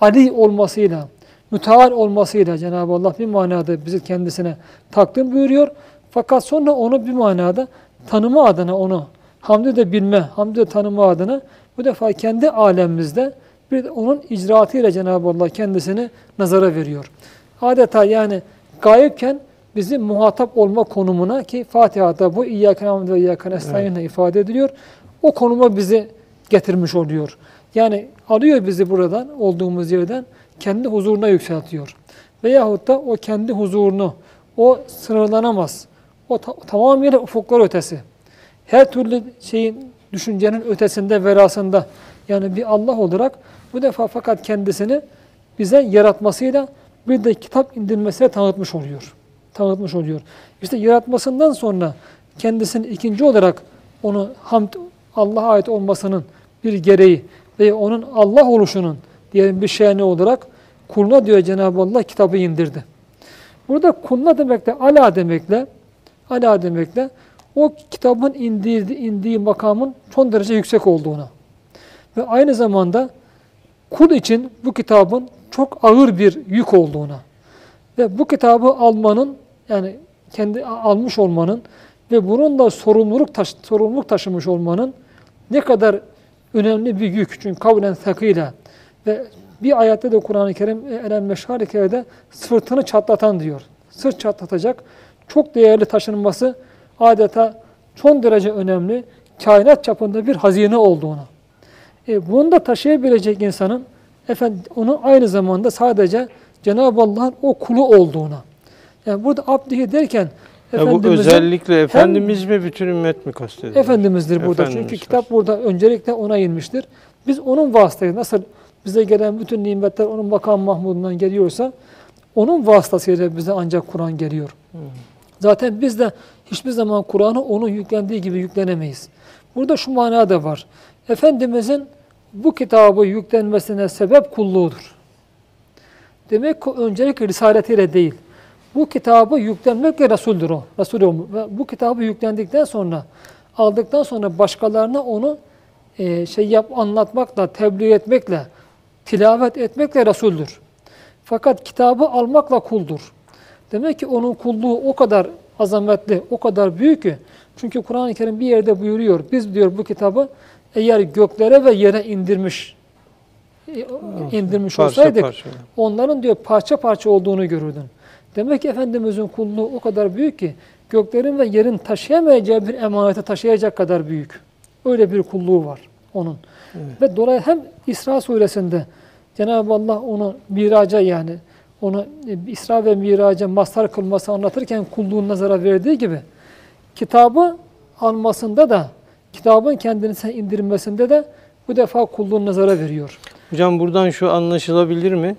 B: ali olmasıyla, müteal olmasıyla Cenab-ı Allah bir manada bizi kendisine takdim buyuruyor. Fakat sonra onu bir manada tanıma adına onu, hamdi de bilme, hamdi de tanıma adına bu defa kendi alemimizde bir onun icraatıyla Cenab-ı Allah kendisini nazara veriyor. Adeta yani gayipken bizi muhatap olma konumuna ki Fatiha'da bu İyyâke nâbudu ve İyyâke nestaîn'le ifade ediliyor. O konuma bizi getirmiş oluyor. Yani alıyor bizi buradan, olduğumuz yerden kendi huzuruna yükseltiyor. Veyahut da o kendi huzurunu, o sınırlanamaz. O ta- tamamıyla ufuklar ötesi. Her türlü şeyin, düşüncenin ötesinde, verasında yani bir Allah olarak bu defa fakat kendisini bize yaratmasıyla bir de kitap indirmesiyle tanıtmış oluyor. Tanıtmış oluyor. İşte yaratmasından sonra kendisini ikinci olarak onu hamd Allah'a ait olmasının bir gereği ve onun Allah oluşunun diyelim bir şeyini olarak kuluna diyor Cenab-ı Allah kitabı indirdi. Burada kuluna demekle, ala demekle, ala demekle o kitabın indiği, indiği makamın son derece yüksek olduğuna ve aynı zamanda kul için bu kitabın çok ağır bir yük olduğuna ve bu kitabı almanın yani kendi almış olmanın ve bununla sorumluluk taş, sorumluluk taşımış olmanın ne kadar önemli bir yük. Çünkü kavlen sakıyla ve bir ayette de Kur'an-ı Kerim e, elem meşharikede sırtını çatlatan diyor. Sırt çatlatacak çok değerli taşınması adeta son derece önemli kainat çapında bir hazine olduğuna. E, bunu da taşıyabilecek insanın efendim onun aynı zamanda sadece Cenab-ı Allah'ın o kulu olduğuna. Yani burada abdihi derken
A: Ya bu özellikle Efendimiz mi bütün ümmet mi kastediyor?
B: Efendimiz'dir burada.
A: Efendimiz
B: Çünkü kitap burada öncelikle ona inmiştir. Biz onun vasıtayla nasıl bize gelen bütün nimetler onun makam Mahmud'undan geliyorsa onun vasıtasıyla bize ancak Kur'an geliyor. Zaten biz de hiçbir zaman Kur'an'ı onun yüklendiği gibi yüklenemeyiz. Burada şu mana da var. Efendimizin bu kitabı yüklenmesine sebep kulluğudur. Demek ki öncelikle risaletiyle değil. Bu kitabı yüklenmekle Resul'dür o. Resul. Ve bu kitabı yüklendikten sonra, aldıktan sonra başkalarına onu e, şey yap anlatmakla, tebliğ etmekle, tilavet etmekle Resul'dür. Fakat kitabı almakla kuldur. Demek ki onun kulluğu o kadar azametli, o kadar büyük ki. Çünkü Kur'an-ı Kerim bir yerde buyuruyor. Biz diyor bu kitabı eğer göklere ve yere indirmiş e, indirmiş
A: Parça
B: olsaydık
A: parça.
B: onların diyor parça parça olduğunu görürdün. Demek ki Efendimizin kulluğu o kadar büyük ki göklerin ve yerin taşıyamayacağı bir emaneti taşıyacak kadar büyük. Öyle bir kulluğu var onun. Ve dolayı hem İsra suresinde Cenab-ı Allah onu miraca yani onu e, İsra ve miraca mazhar kılması anlatırken kulluğun nazara verdiği gibi kitabı almasında da kitabın kendisine indirmesinde de bu defa kulluğun nazara veriyor.
A: Hocam buradan şu anlaşılabilir mi?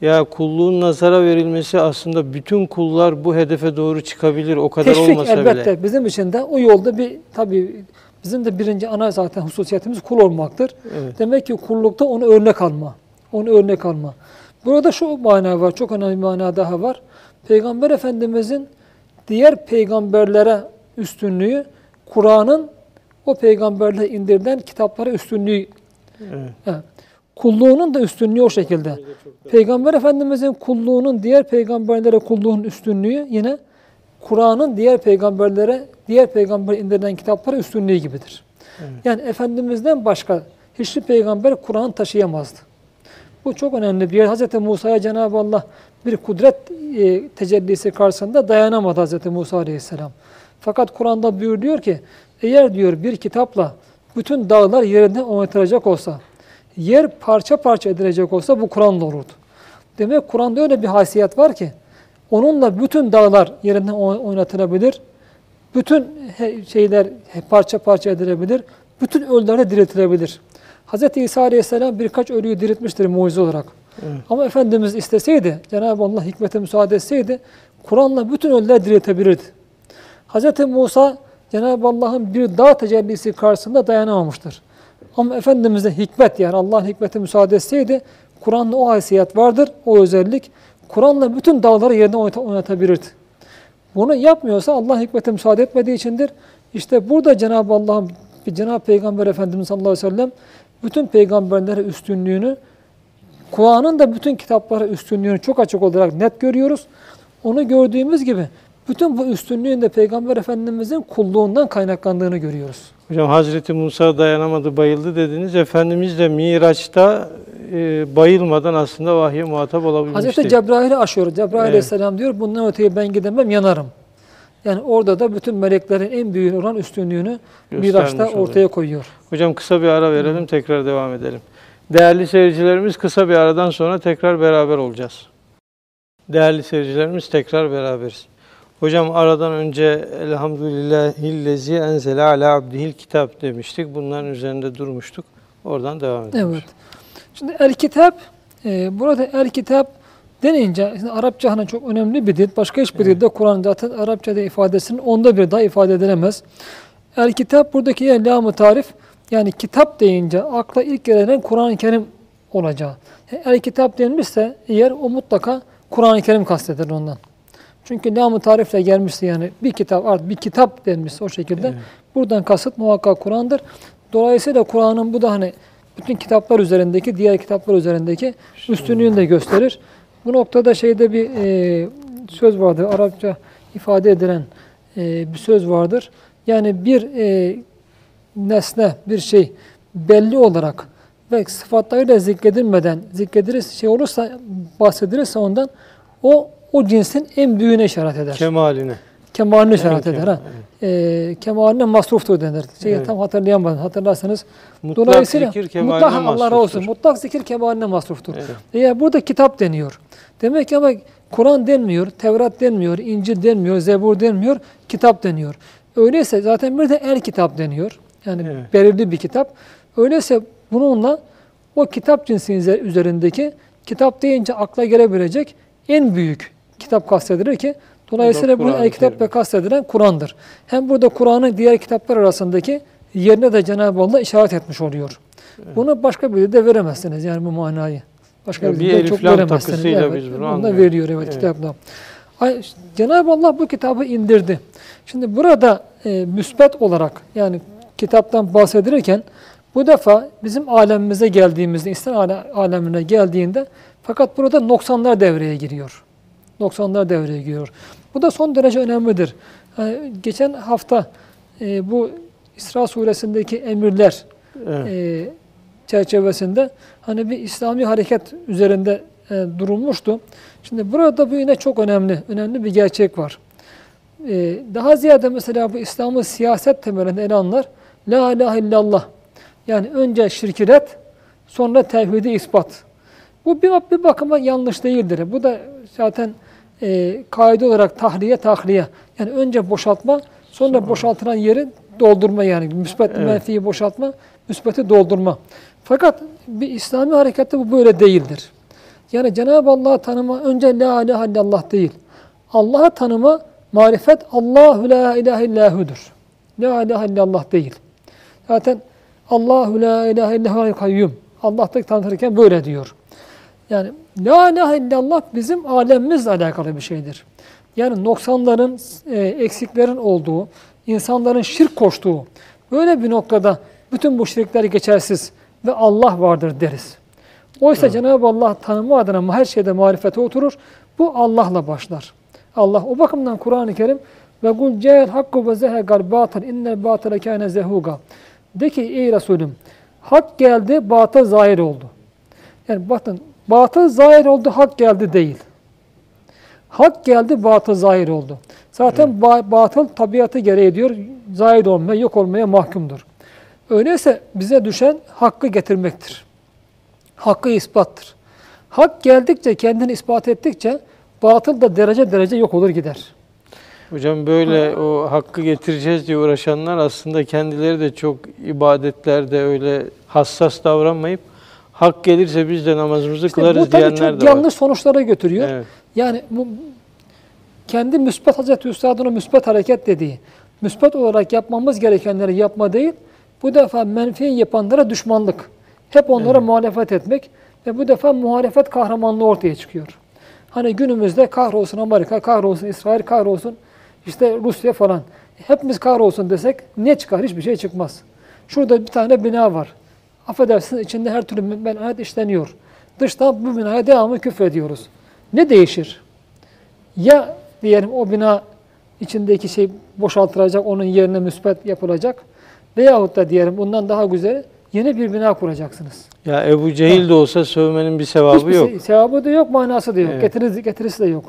A: Ya kulluğun nazara verilmesi aslında bütün kullar bu hedefe doğru çıkabilir o kadar
B: Teşvik
A: olmasa
B: elbette
A: bile.
B: bizim için de o yolda bir tabii bizim de birinci ana zaten hususiyetimiz kul olmaktır.
A: Evet.
B: Demek ki kullukta onu örnek alma. Onu örnek alma. Burada şu mana var, çok önemli bir mana daha var. Peygamber Efendimizin diğer peygamberlere üstünlüğü, Kur'an'ın o peygamberle indirilen kitaplara üstünlüğü
A: Evet.
B: Evet. Kulluğunun da üstünlüğü o şekilde. Peygamber Efendimizin kulluğunun diğer peygamberlere kulluğun üstünlüğü yine Kur'an'ın diğer peygamberlere, diğer peygamber indirilen kitaplara üstünlüğü gibidir. Yani Efendimiz'den başka hiçbir peygamber Kur'an taşıyamazdı. Bu çok önemli bir yer. Hz. Musa'ya Cenab-ı Allah bir kudret e, tecellisi karşısında dayanamadı Hz. Musa Aleyhisselam. Fakat Kur'an'da buyuruyor ki eğer diyor bir kitapla bütün dağlar yerinden oynatılacak olsa, yer parça parça edilecek olsa bu Kur'an'la olurdu. Demek Kur'an'da öyle bir haysiyet var ki onunla bütün dağlar yerinden oy- oynatılabilir, bütün şeyler parça parça edilebilir, bütün ölüler de diriltilebilir. Hz. İsa Aleyhisselam birkaç ölüyü diriltmiştir mucize olarak.
A: Evet.
B: Ama Efendimiz isteseydi, Cenab-ı Allah hikmete müsaade etseydi, Kur'an'la bütün ölüler diriltebilirdi. Hz. Musa, Cenab-ı Allah'ın bir dağ tecellisi karşısında dayanamamıştır. Ama Efendimiz'e hikmet yani Allah'ın hikmeti müsaade etseydi, Kur'an'da o haysiyet vardır, o özellik. Kur'an'la bütün dağları yerine oynata- oynatabilirdi. Bunu yapmıyorsa Allah hikmete müsaade etmediği içindir. İşte burada Cenab-ı Allah'ın, Cenab-ı Peygamber Efendimiz sallallahu aleyhi ve sellem bütün peygamberlere üstünlüğünü, Kur'an'ın da bütün kitaplara üstünlüğünü çok açık olarak net görüyoruz. Onu gördüğümüz gibi bütün bu üstünlüğün de Peygamber Efendimizin kulluğundan kaynaklandığını görüyoruz.
A: Hocam Hazreti Musa dayanamadı, bayıldı dediniz. Efendimiz de Miraç'ta e, bayılmadan aslında vahye muhatap olabilmişti.
B: Hazreti Cebrail'i aşıyor. Cebrail
A: Evet.
B: Aleyhisselam diyor bundan öteye ben gidemem yanarım. Yani orada da bütün meleklerin en büyük olan üstünlüğünü
A: Göstermiş
B: Miraç'ta
A: oluyor.
B: ortaya koyuyor.
A: Hocam kısa bir ara verelim, tekrar devam edelim. Değerli seyircilerimiz kısa bir aradan sonra tekrar beraber olacağız. Değerli seyircilerimiz tekrar beraberiz. Hocam aradan önce elhamdülillahillezi enzele ala abdihil kitap demiştik. Bunların üzerinde durmuştuk. Oradan devam edelim.
B: Evet. Şimdi el kitap, e, burada el kitap denince şimdi Arapça hani çok önemli bir dil. Başka hiçbir dilde Kur'an zaten Arapçada ifadesinin onda bir daha ifade edilemez. El kitap buradaki yer lam tarif yani kitap deyince akla ilk gelen Kur'an-ı Kerim olacağı. El kitap denmişse eğer o mutlaka Kur'an-ı Kerim kasteder ondan. Çünkü lam tarifle gelmişse yani bir kitap artık bir kitap denmişse o şekilde buradan kasıt muhakkak Kur'an'dır. Dolayısıyla Kur'an'ın bu da hani bütün kitaplar üzerindeki, diğer kitaplar üzerindeki üstünlüğünü de gösterir. Bu noktada şeyde bir e, söz vardır, Arapça ifade edilen e, bir söz vardır. Yani bir e, nesne, bir şey belli olarak ve sıfatlarıyla zikredilmeden zikredilirse şey olursa, bahsedilirse ondan o o cinsin en büyüğüne işaret eder.
A: Kemaline.
B: Kemaline işaret
A: Evet,
B: eder. Ha.
A: evet.
B: E, kemaline masruftur denir. Şeyi
A: Evet.
B: tam hatırlayamadım. Hatırlarsanız
A: Mutlak
B: Dolayısıyla
A: zikir kemaline
B: mutlak Allah razı olsun. Mutlak zikir kemaline masruftur.
A: Evet.
B: Eğer burada kitap deniyor. Demek ki ama Kur'an denmiyor, Tevrat denmiyor, İncil denmiyor, Zebur denmiyor, kitap deniyor. Öyleyse zaten bir de el kitap deniyor. Yani
A: Evet.
B: belirli bir kitap. Öyleyse bununla o kitap cinsi üzerindeki kitap deyince akla gelebilecek en büyük kitap kastedilir ki dolayısıyla bu
A: Kur'an-ı
B: el kitap
A: Kerim.
B: ve kastedilen Kur'an'dır. Hem burada Kur'an'ın diğer kitaplar arasındaki yerine de Cenab-ı Allah işaret etmiş oluyor. Bunu başka bir de veremezsiniz yani bu manayı. Başka
A: Ya
B: bir,
A: bir elif
B: çok veremezsiniz. Evet,
A: biz bunu
B: bunu da veriyor evet,
A: Evet.
B: kitapla. Ay, Cenab-ı Allah bu kitabı indirdi. Şimdi burada e, müsbet olarak yani kitaptan bahsedilirken bu defa bizim alemimize geldiğimizde, İslam ale- alemine geldiğinde fakat burada noksanlar devreye giriyor. Noksanlar devreye giriyor. Bu da son derece önemlidir. Yani geçen hafta e, bu İsra suresindeki emirler
A: Evet.
B: e, çerçevesinde hani bir İslami hareket üzerinde e, durulmuştu. Şimdi burada bu yine çok önemli, önemli bir gerçek var. E, daha ziyade mesela bu İslam'ın siyaset temelinde ele alanlar La ilahe illallah. Yani önce şirki red, sonra tevhidi ispat. Bu bir, bir bakıma yanlış değildir. Bu da zaten e, kaide olarak tahliye tahliye. Yani önce boşaltma, sonra boşaltılan yeri doldurma yani. Müsbet
A: Evet.
B: menfiyi boşaltma, müsbeti doldurma. Fakat bir İslami harekette bu böyle değildir. Yani Cenab-ı Allah'ı tanıma önce la ilahe illallah değil. Allah'ı tanıma marifet Allahu la ilahe illahudur. La ilahe illallah değil. Zaten Allahu la ilahe illallah kayyum. Allah'ta tanıtırken böyle diyor. Yani la ilahe illallah bizim alemimizle alakalı bir şeydir. Yani noksanların, e, eksiklerin olduğu, insanların şirk koştuğu, böyle bir noktada bütün bu şirkler geçersiz ve Allah vardır deriz. Oysa Cenab-ı Allah tanımı adına her şeyde marifete oturur. Bu Allah'la başlar. Allah o bakımdan Kur'an-ı Kerim ve kul ca'el hakku ve zehegal batıl innel batıle kâne zehuga. De ki ey Resulüm hak geldi batıl zahir oldu. Yani bakın batıl zahir oldu hak geldi değil. Hak geldi batıl zahir oldu. Zaten ba- batıl tabiatı gereği diyor zahir olmaya yok olmaya mahkumdur. Öyleyse bize düşen hakkı getirmektir. Hakkı ispattır. Hak geldikçe kendini ispat ettikçe batıl da derece derece yok olur gider.
A: Hocam böyle o hakkı getireceğiz diye uğraşanlar aslında kendileri de çok ibadetlerde öyle hassas davranmayıp hak gelirse biz de namazımızı
B: İşte
A: kılarız
B: bu
A: diyenler
B: çok
A: de var.
B: yanlış sonuçlara götürüyor.
A: Evet.
B: Yani bu kendi müsbet Hazreti Üstad'ın müsbet hareket dediği, müsbet olarak yapmamız gerekenleri yapma değil, bu defa menfi yapanlara düşmanlık. Hep onlara muhalefet etmek ve bu defa muhalefet kahramanlığı ortaya çıkıyor. Hani günümüzde kahrolsun Amerika, kahrolsun İsrail, kahrolsun işte Rusya falan. Hepimiz kahrolsun desek ne çıkar? Hiçbir şey çıkmaz. Şurada bir tane bina var. Affedersiniz içinde her türlü menayet işleniyor. Dıştan bu binaya devamlı küfrediyoruz. Ne değişir? Ya diyelim o bina içindeki şey boşaltılacak, onun yerine müspet yapılacak. Veyahut da diyelim bundan daha güzel yeni bir bina kuracaksınız.
A: Ya Ebu Cehil de olsa sövmenin bir sevabı
B: Hiçbir
A: yok.
B: şey- sevabı da yok, manası da yok.
A: Evet.
B: Getirisi, getirisi de yok.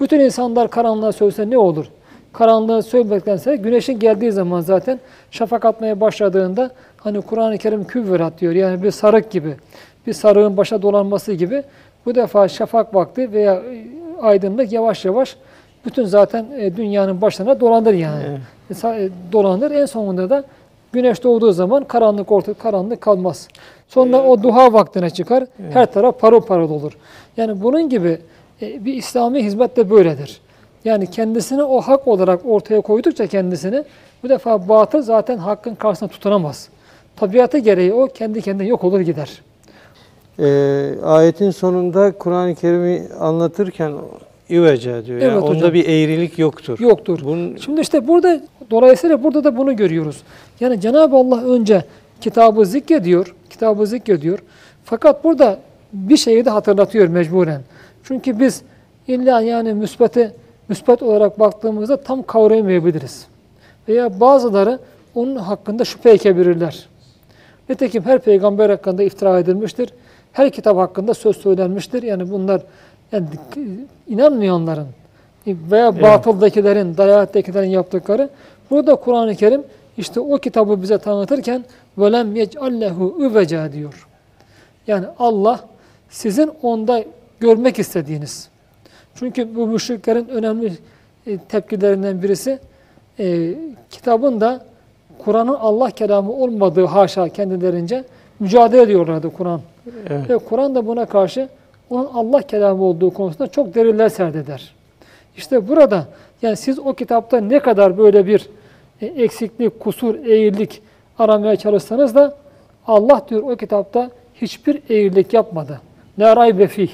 B: Bütün insanlar karanlığa sövse ne olur? Karanlığa sövmektense güneşin geldiği zaman zaten şafak atmaya başladığında hani Kur'an-ı Kerim küvverat diyor. Yani bir sarık gibi. Bir sarığın başa dolanması gibi. Bu defa şafak vakti veya e, aydınlık yavaş yavaş bütün zaten e, dünyanın başına dolanır yani.
A: Evet.
B: E, Dolanır. En sonunda da güneş doğduğu zaman karanlık orta karanlık kalmaz. Sonra o duha vaktine çıkar. Her taraf parıl parıl olur. Yani bunun gibi bir İslami hizmet de böyledir. Yani kendisini o hak olarak ortaya koydukça kendisini bu defa batıl zaten hakkın karşısına tutunamaz. Tabiatı gereği o kendi kendine yok olur gider.
A: Ee, ayetin sonunda Kur'an-ı Kerim'i anlatırken İvece diyor. Yani
B: Evet
A: onda
B: hocam.
A: bir eğrilik yoktur.
B: Yoktur.
A: Bunun,
B: Şimdi işte burada dolayısıyla burada da bunu görüyoruz. Yani Cenab-ı Allah önce kitabı zikrediyor, kitabı zikrediyor. Fakat burada bir şeyi de hatırlatıyor mecburen. Çünkü biz illa yani müsbeti müsbet olarak baktığımızda tam kavrayamayabiliriz. Veya bazıları onun hakkında şüphe ekebilirler. Nitekim her peygamber hakkında iftira edilmiştir. Her kitap hakkında söz söylenmiştir. Yani bunlar yani inanmayanların veya
A: Evet.
B: batıldakilerin, dalalettekilerin yaptıkları. Burada Kur'an-ı Kerim işte o kitabı bize tanıtırken velem yec'allehu üveca diyor. Yani Allah sizin onda görmek istediğiniz. Çünkü bu müşriklerin önemli e, tepkilerinden birisi e, kitabın da Kur'an'ın Allah kelamı olmadığı haşa kendilerince mücadele ediyorlardı Kur'an
A: Evet.
B: Ve Kur'an da buna karşı onun Allah kelamı olduğu konusunda çok deliller serdeder. İşte burada yani siz o kitapta ne kadar böyle bir e, eksiklik, kusur, eğrilik aramaya çalışsanız da Allah diyor o kitapta hiçbir eğrilik yapmadı. Ne raybe fih.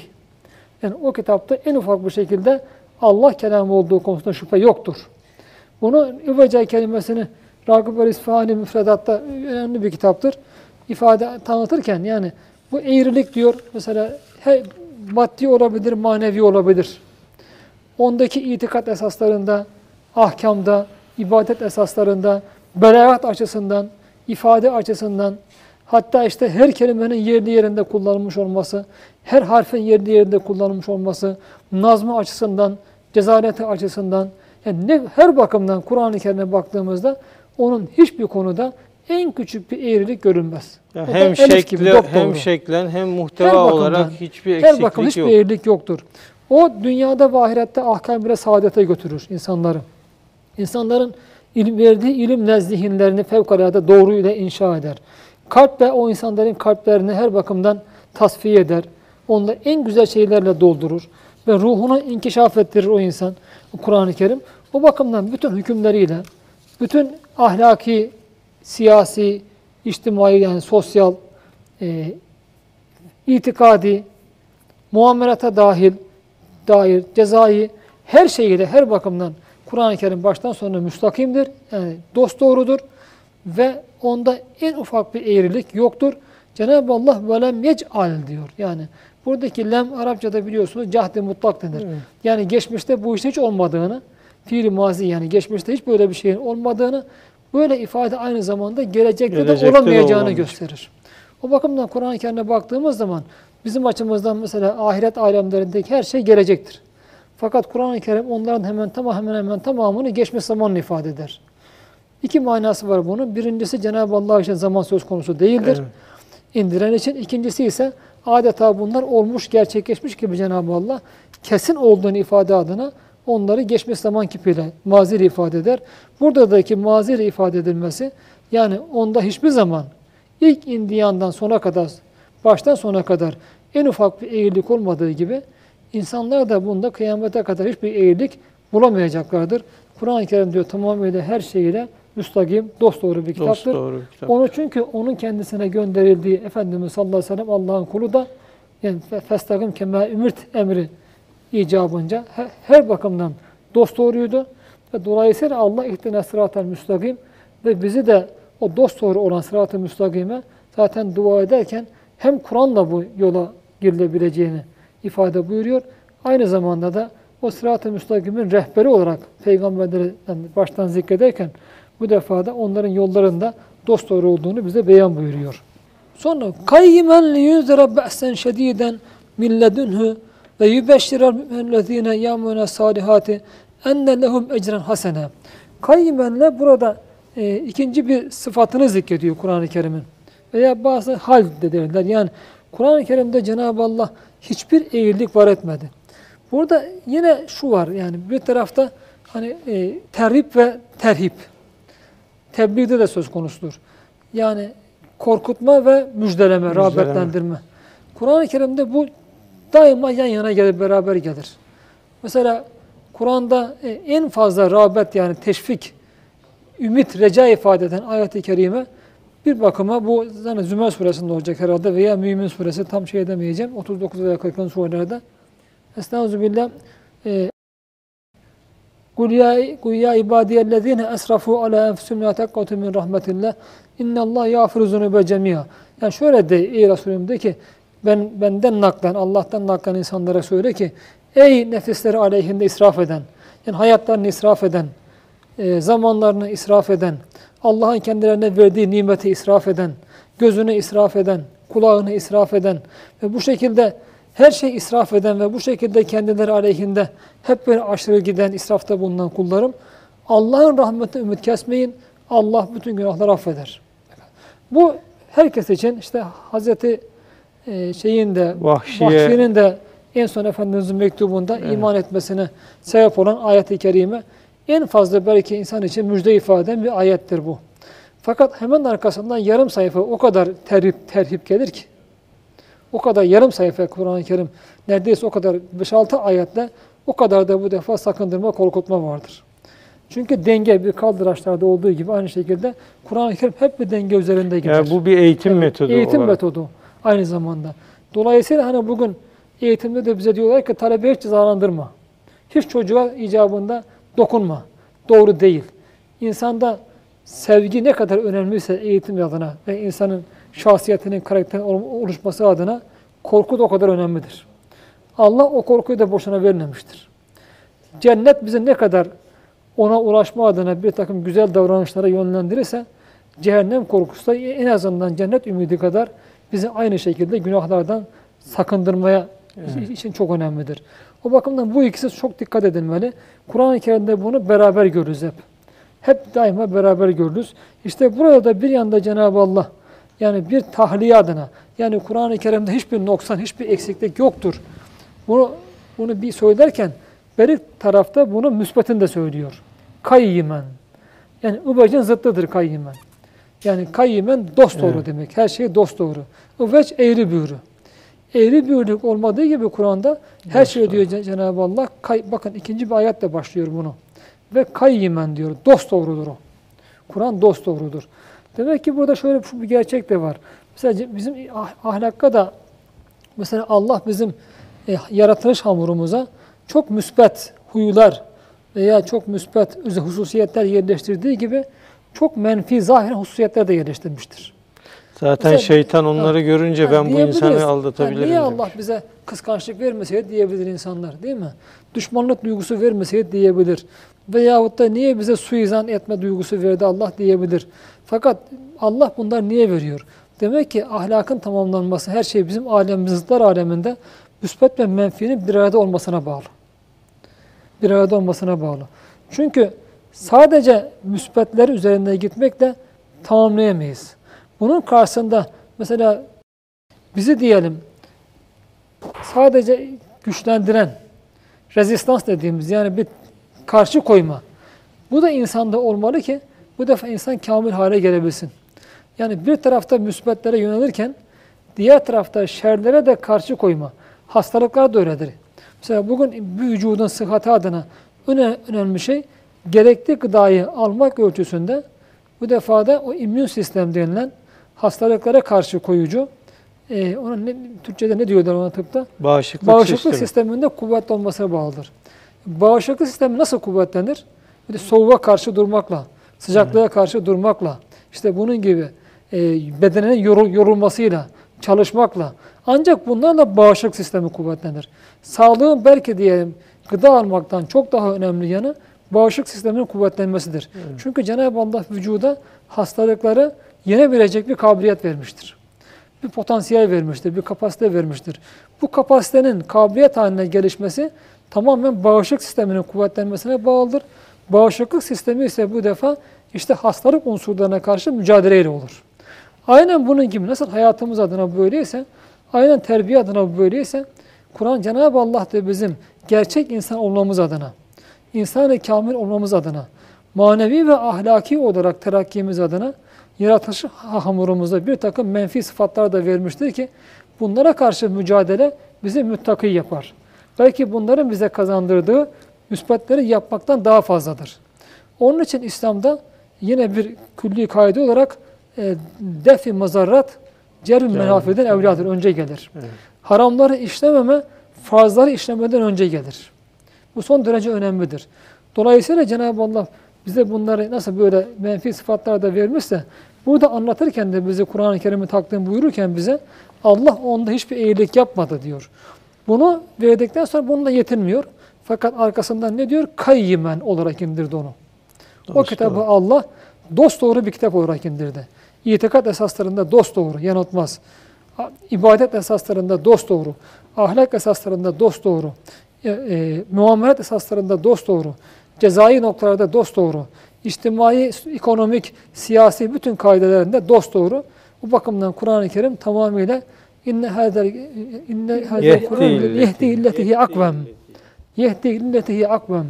B: Yani o kitapta en ufak bir şekilde Allah kelamı olduğu konusunda şüphe yoktur. Bunu İvece kelimesini Ragıp el İsfahani müfredatta önemli bir kitaptır. İfade tanıtırken yani bu eğrilik diyor mesela he, maddi olabilir, manevi olabilir. Ondaki itikat esaslarında, ahkamda, ibadet esaslarında, belagat açısından, ifade açısından, hatta işte her kelimenin yerli yerinde kullanılmış olması, her harfin yerli yerinde kullanılmış olması, nazmı açısından, cezaleti açısından, yani ne, her bakımdan Kur'an-ı Kerim'e baktığımızda onun hiçbir konuda en küçük bir eğrilik görülmez.
A: Ya
B: O da
A: hem
B: elif gibi,
A: hem şeklen hem
B: Her
A: muhteva
B: bakımdan,
A: olarak hiçbir
B: Her bakım
A: eksiklik
B: hiçbir
A: yok.
B: eğrilik yoktur. O dünyada ve ahirette ahkam ile saadete götürür insanları. İnsanların ilim, verdiği ilimle zihinlerini fevkalade doğru ile inşa eder. Kalp ve o insanların kalplerini her bakımdan tasfiye eder. Onları en güzel şeylerle doldurur. Ve ruhunu inkişaf ettirir o insan. Kur'an-ı Kerim. O bakımdan bütün hükümleriyle, bütün ahlaki, siyasi, içtimai yani sosyal, e, itikadi, muamelata dahil, dair, cezai, her şeyiyle, her bakımdan Kur'an-ı Kerim baştan sona müstakimdir. Yani dosdoğrudur ve onda en ufak bir eğrilik yoktur. Cenab-ı Allah velem yec'al diyor. Yani buradaki lem Arapçada biliyorsunuz cahd-i mutlak denir.
A: Evet.
B: Yani geçmişte bu işte hiç olmadığını, fiil mazi yani geçmişte hiç böyle bir şeyin olmadığını, böyle ifade aynı zamanda gelecekte,
A: Gelecekte
B: de
A: de
B: olamayacağını
A: olamayacak.
B: gösterir. O bakımdan Kur'an-ı Kerim'e baktığımız zaman bizim açımızdan mesela ahiret alemlerindeki her şey gelecektir. Fakat Kur'an-ı Kerim onların hemen tamam hemen hemen tamamını geçmiş zamanla ifade eder. İki manası var bunun. Birincisi Cenab-ı Allah için zaman söz konusu değildir.
A: Evet.
B: indiren için. İkincisi ise adeta bunlar olmuş, gerçekleşmiş gibi Cenab-ı Allah kesin olduğunu ifade adına onları geçmiş zaman kipiyle mazir ifade eder. Buradaki mazir ifade edilmesi yani onda hiçbir zaman ilk indiği andan sona kadar, baştan sona kadar en ufak bir eğrilik olmadığı gibi insanlar da bunda kıyamete kadar hiçbir eğrilik bulamayacaklardır. Kur'an-ı Kerim diyor tamamıyla her şeyiyle müstakim, dosdoğru bir kitaptır.
A: Dosdoğru bir kitap.
B: Onu çünkü onun kendisine gönderildiği Efendimiz sallallahu aleyhi ve sellem Allah'ın kulu da yani fe- festagim kema ümirt emri icabınca he- her bakımdan dost doğruydu. Ve dolayısıyla Allah ihtine sıratel müstakim ve bizi de o dost doğru olan sırat-ı müstakime zaten dua ederken hem Kur'an'la bu yola girilebileceğini ifade buyuruyor. Aynı zamanda da o sırat-ı müstakimin rehberi olarak peygamberleri yani baştan zikrederken bu defa da onların yollarında dost doğru olduğunu bize beyan buyuruyor. Sonra kayyimen li yunzira ba'sen şediden min ledunhu ve yubeşşiral mü'minellezine ya'mune salihati enne lehum ecren hasene. Kayyimenle burada e, ikinci bir sıfatını zikrediyor Kur'an-ı Kerim'in. Veya bazı hal de derler. Yani Kur'an-ı Kerim'de Cenab-ı Allah hiçbir eğrilik var etmedi. Burada yine şu var yani bir tarafta hani e, terhip ve terhip. Tebliğde de söz konusudur. Yani korkutma ve müjdeleme,
A: Müjdeleme.
B: rağbetlendirme. Kur'an-ı Kerim'de bu daima yan yana gelir, beraber gelir. Mesela Kur'an'da e, en fazla rağbet yani teşvik, ümit, reca ifade eden ayet-i kerime bir bakıma bu yani Zümer suresinde olacak herhalde veya Mümin suresi tam şey edemeyeceğim. 39 veya 40 surelerde. Estağfirullah. E, Kul ya, kul ya ibadiyellezine esrafu ala enfusihim la tekkatu min rahmetillah. İnnallah yağfiru zunube cemiya. Yani şöyle de ey Resulüm de ki ben benden naklen, Allah'tan naklen insanlara söyle ki ey nefisleri aleyhinde israf eden, yani hayatlarını israf eden, e, zamanlarını israf eden, Allah'ın kendilerine verdiği nimeti israf eden, gözünü israf eden, kulağını israf eden ve bu şekilde her şey israf eden ve bu şekilde kendileri aleyhinde hep böyle aşırı giden, israfta bulunan kullarım. Allah'ın rahmetine ümit kesmeyin. Allah bütün günahları affeder. Bu herkes için işte Hazreti e, şeyin de
A: Vahşiye-
B: Vahşi'nin de en son Efendimiz'in mektubunda
A: Evet.
B: iman etmesine sebep olan ayet-i kerime en fazla belki insan için müjde ifade eden bir ayettir bu. Fakat hemen arkasından yarım sayfa o kadar terhip, terhip gelir ki o kadar yarım sayfa Kur'an-ı Kerim neredeyse o kadar 5-6 ayetle o kadar da bu defa sakındırma, korkutma vardır. Çünkü denge bir kaldıraçlarda olduğu gibi aynı şekilde Kur'an-ı Kerim hep bir denge üzerinde gider.
A: Yani bu bir eğitim
B: Evet,
A: metodu
B: Eğitim
A: olarak.
B: metodu aynı zamanda. Dolayısıyla hani bugün eğitimde de bize diyorlar ki talebe hiç cezalandırma. Hiç çocuğa icabında dokunma. Doğru değil. İnsanda sevgi ne kadar önemliyse eğitim adına ve insanın şahsiyetinin, karakterinin ol- oluşması adına korku da o kadar önemlidir. Allah o korkuyu da boşuna vermemiştir. Cennet bizi ne kadar ona ulaşma adına bir takım güzel davranışlara yönlendirirse cehennem korkusu da en azından cennet ümidi kadar bizi aynı şekilde günahlardan sakındırmaya için çok önemlidir. O bakımdan bu ikisi çok dikkat edilmeli. Kur'an-ı Kerim'de bunu beraber görürüz hep. Hep daima beraber görürüz. İşte burada da bir yanda Cenab-ı Allah yani bir tahliye adına yani Kur'an-ı Kerim'de hiçbir noksan, hiçbir eksiklik yoktur. Bunu bunu bir söylerken beri tarafta bunu müsbetini de söylüyor. Kayyimen. Yani üvecin zıttıdır kayyimen. Yani kayyimen dost doğru
A: Evet.
B: demek. Her şey dost doğru. Üveç eğri büğrü. Eğri büğrülük olmadığı gibi Kur'an'da her şey diyor Ce- Cenab-ı Allah. Kay, bakın ikinci bir ayetle başlıyor bunu. Ve kayyimen diyor. Dost doğrudur o. Kur'an dost doğrudur. Demek ki burada şöyle bir- gerçek de var. Mesela bizim ah- ahlakka da mesela Allah bizim e, yaratılış hamurumuza çok müsbet huylar veya çok müsbet hususiyetler yerleştirdiği gibi çok menfi zahir hususiyetler de yerleştirmiştir.
A: Zaten
B: Mesela-
A: şeytan onları görünce
B: Yani
A: ben bu insanı
B: yani
A: aldatabilirim
B: niye
A: demiş.
B: Allah bize kıskançlık vermeseydi diyebilir insanlar değil mi? Düşmanlık duygusu vermeseydi diyebilir. Veyahut da niye bize suizan etme duygusu verdi Allah diyebilir. Fakat Allah bunlar niye veriyor? Demek ki ahlakın tamamlanması her şey bizim alemimiz, zıtlar aleminde müsbet ve menfinin bir arada olmasına bağlı. Bir arada olmasına bağlı. Çünkü sadece müsbetler üzerinde gitmekle tamamlayamayız. Bunun karşısında mesela bizi diyelim sadece güçlendiren, rezistans dediğimiz yani bir karşı koyma. Bu da insanda olmalı ki bu defa insan kamil hale gelebilsin. Yani bir tarafta müsbetlere yönelirken diğer tarafta şerlere de karşı koyma. Hastalıklar da öyledir. Mesela bugün bir vücudun sıhhati adına öne- önemli şey gerekli gıdayı almak ölçüsünde bu defada o immün sistem denilen hastalıklara karşı koyucu e, ona ne, Türkçe'de ne diyorlar ona tıpta?
A: Bağışıklık,
B: Bağışıklık
A: sistemi.
B: sisteminde kuvvetli olmasına bağlıdır. Bağışıklık sistemi nasıl kuvvetlenir? Bir de soğuğa karşı durmakla, sıcaklığa karşı durmakla, işte bunun gibi e, bedenin yorul, yorulmasıyla, çalışmakla. Ancak bunlarla bağışıklık sistemi kuvvetlenir. Sağlığın belki diyelim gıda almaktan çok daha önemli yanı bağışıklık sisteminin kuvvetlenmesidir. Çünkü Cenab-ı Allah vücuda hastalıkları yenebilecek bir kabiliyet vermiştir bir potansiyel vermiştir, bir kapasite vermiştir. Bu kapasitenin kabiliyet haline gelişmesi tamamen bağışıklık sisteminin kuvvetlenmesine bağlıdır. Bağışıklık sistemi ise bu defa işte hastalık unsurlarına karşı mücadeleyle olur. Aynen bunun gibi nasıl hayatımız adına böyleyse, aynen terbiye adına böyleyse, Kur'an Cenab-ı Allah da bizim gerçek insan olmamız adına, insan-ı kamil olmamız adına, manevi ve ahlaki olarak terakkimiz adına yaratılış hamurumuzda bir takım menfi sıfatlar da vermiştir ki bunlara karşı mücadele bizi müttaki yapar. Belki bunların bize kazandırdığı müsbetleri yapmaktan daha fazladır. Onun için İslam'da yine bir külli kaide olarak e, defi mazarrat cerm menafiden evladır önce gelir.
A: Evet.
B: Haramları işlememe farzları işlemeden önce gelir. Bu son derece önemlidir. Dolayısıyla Cenab-ı Allah bize bunları nasıl böyle menfi sıfatlar da vermişse burada anlatırken de bize Kur'an-ı Kerim'i takdim buyururken bize Allah onda hiçbir iyilik yapmadı diyor. Bunu verdikten sonra bununla yetinmiyor. Fakat arkasından ne diyor? Kayyimen olarak indirdi onu. o
A: Dost
B: kitabı
A: doğru.
B: Allah dost doğru bir kitap olarak indirdi. İtikat esaslarında dost doğru, yanıltmaz. İbadet esaslarında dost doğru, ahlak esaslarında dost doğru, e, e, muamelet esaslarında dost doğru, cezai noktalarda dost doğru, içtimai, ekonomik, siyasi bütün kaidelerinde dost doğru. Bu bakımdan Kur'an-ı Kerim tamamıyla inne hazel inne
A: Yehdi
B: Kur'an yehdi illetihi akvem. Yehdi illetihi akvem.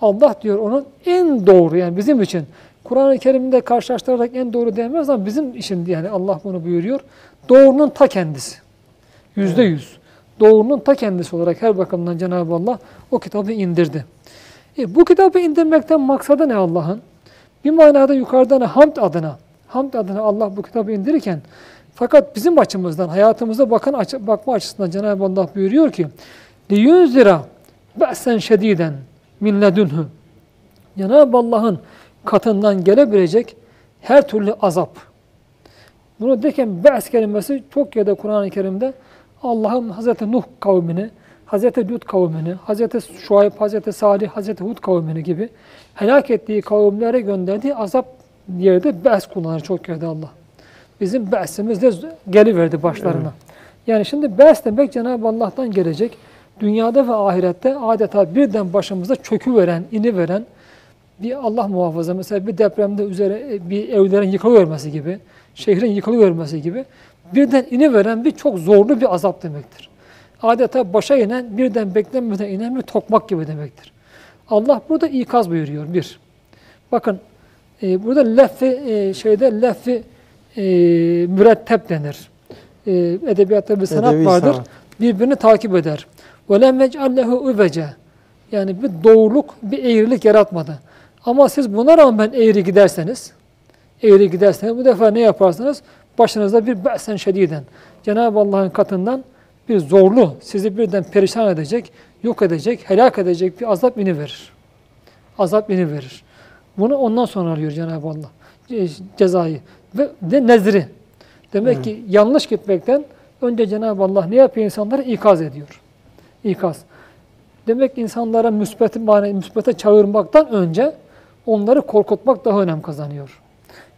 B: Allah diyor onun en doğru yani bizim için. Kur'an-ı Kerim'de karşılaştırarak en doğru denmez ama bizim için yani Allah bunu buyuruyor. Doğrunun ta kendisi. Yüzde yüz Doğrunun ta kendisi olarak her bakımdan Cenab-ı Allah o kitabı indirdi. E, bu kitabı indirmekten maksadı ne Allah'ın? Bir manada yukarıdan hamd adına, hamd adına Allah bu kitabı indirirken fakat bizim açımızdan, hayatımıza bakın açı- bakma açısından Cenab-ı Allah buyuruyor ki لِيُنْزِرَ بَأْسًا شَد۪يدًا مِنْ لَدُنْهُ Cenab-ı Allah'ın katından gelebilecek her türlü azap. Bunu derken be's kelimesi çok yerde Kur'an-ı Kerim'de Allah'ın Hazreti Nuh kavmini, Hazreti Lut kavmini, Hazreti Şuayb, Hazreti Salih, Hazreti Hud kavmini gibi helak ettiği kavimlere gönderdiği azap yerde be's kullanır çok yerde Allah. Bizim be'simiz de geliverdi başlarına. Yani şimdi be's demek Cenab-ı Allah'tan gelecek. Dünyada ve ahirette adeta birden başımıza çöküveren, iniveren bir Allah muhafaza mesela bir depremde üzere e, bir evlerin yıkılıvermesi gibi, şehrin yıkılıvermesi gibi birden iniveren bir çok zorlu bir azap demektir. Adeta başa inen, birden beklenmeden inen bir tokmak gibi demektir. Allah burada ikaz buyuruyor bir. Bakın e, burada leffi e, şeyde leffi e, mürettep denir. E, edebiyatta bir sanat
A: Edebi
B: vardır.
A: sanat.
B: Birbirini takip eder. وَلَمْ يَجْعَلْ لَهُ اُvece Yani bir doğruluk, bir eğrilik yaratmadı. Ama siz buna rağmen eğri giderseniz, eğri giderseniz bu defa ne yaparsınız? Başınızda bir be'sen şediden. Cenab-ı Allah'ın katından bir zorlu, sizi birden perişan edecek, yok edecek, helak edecek bir azap ini verir. Azap ini verir. Bunu ondan sonra alıyor Cenab-ı Allah ce- cezayı ve de nezri. Demek ki yanlış gitmekten önce Cenab-ı Allah ne yapıyor insanları ikaz ediyor. İkaz. Demek insanlara müsbet mane müsbete çağırmaktan önce onları korkutmak daha önem kazanıyor.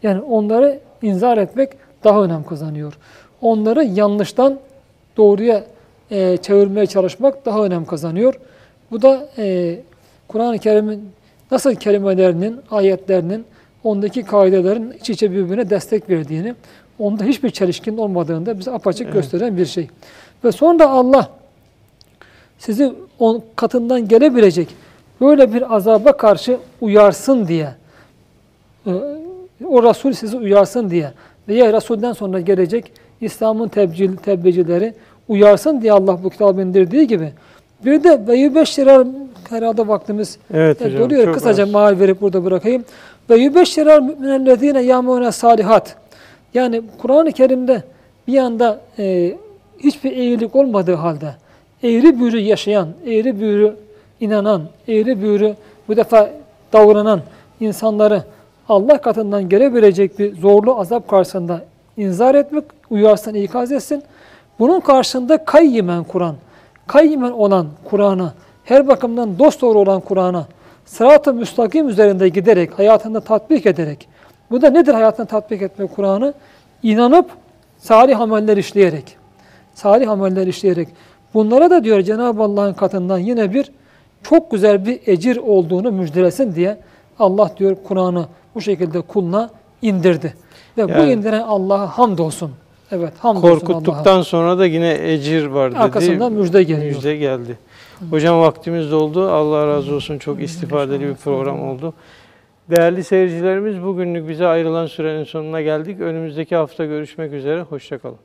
B: Yani onları inzar etmek daha önem kazanıyor. Onları yanlıştan doğruya e, çevirmeye çalışmak daha önem kazanıyor. Bu da e, Kur'an-ı Kerim'in nasıl kelimelerinin, ayetlerinin, ondaki kaidelerin iç içe birbirine destek verdiğini, onda hiçbir çelişkinin olmadığını da bize apaçık gösteren bir şey. Ve sonra Allah sizi on katından gelebilecek böyle bir azaba karşı uyarsın diye e, o Resul sizi uyarsın diye veya Resul'den sonra gelecek İslam'ın tebcil, tebliğcileri uyarsın diye Allah bu kitabı indirdiği gibi bir de ve yübeşşirer herhalde vaktimiz
A: Evet
B: e,
A: hocam.
B: doluyor. Kısaca
A: az.
B: maal verip burada bırakayım. Ve yübeşşirer müminellezine yamune salihat. Yani Kur'an-ı Kerim'de bir yanda e, hiçbir eğrilik olmadığı halde eğri büğrü yaşayan, eğri büğrü inanan, eğri büğrü bu defa davranan insanları Allah katından gelebilecek bir zorlu azap karşısında inzar etmek, uyarsın, ikaz etsin. Bunun karşısında kayyimen Kur'an, kayyimen olan Kur'an'a, her bakımdan dosdoğru olan Kur'an'a, sırat-ı müstakim üzerinde giderek, hayatında tatbik ederek, bu da nedir hayatında tatbik etmek Kur'an'ı? İnanıp salih ameller işleyerek, salih ameller işleyerek. Bunlara da diyor Cenab-ı Allah'ın katından yine bir çok güzel bir ecir olduğunu müjdelesin diye Allah diyor Kur'an'ı bu şekilde kuluna indirdi. Ve bu
A: Yani-
B: indiren Allah'a hamdolsun. Evet hamdolsun Allah'a.
A: Korkuttuktan sonra da yine ecir var dedi.
B: Arkasından müjde geliyor.
A: Müjde geldi. Hocam vaktimiz doldu. Allah razı olsun. Çok istifadeli bir program oldu. Değerli seyircilerimiz bugünlük bize ayrılan sürenin sonuna geldik. Önümüzdeki hafta görüşmek üzere. Hoşçakalın.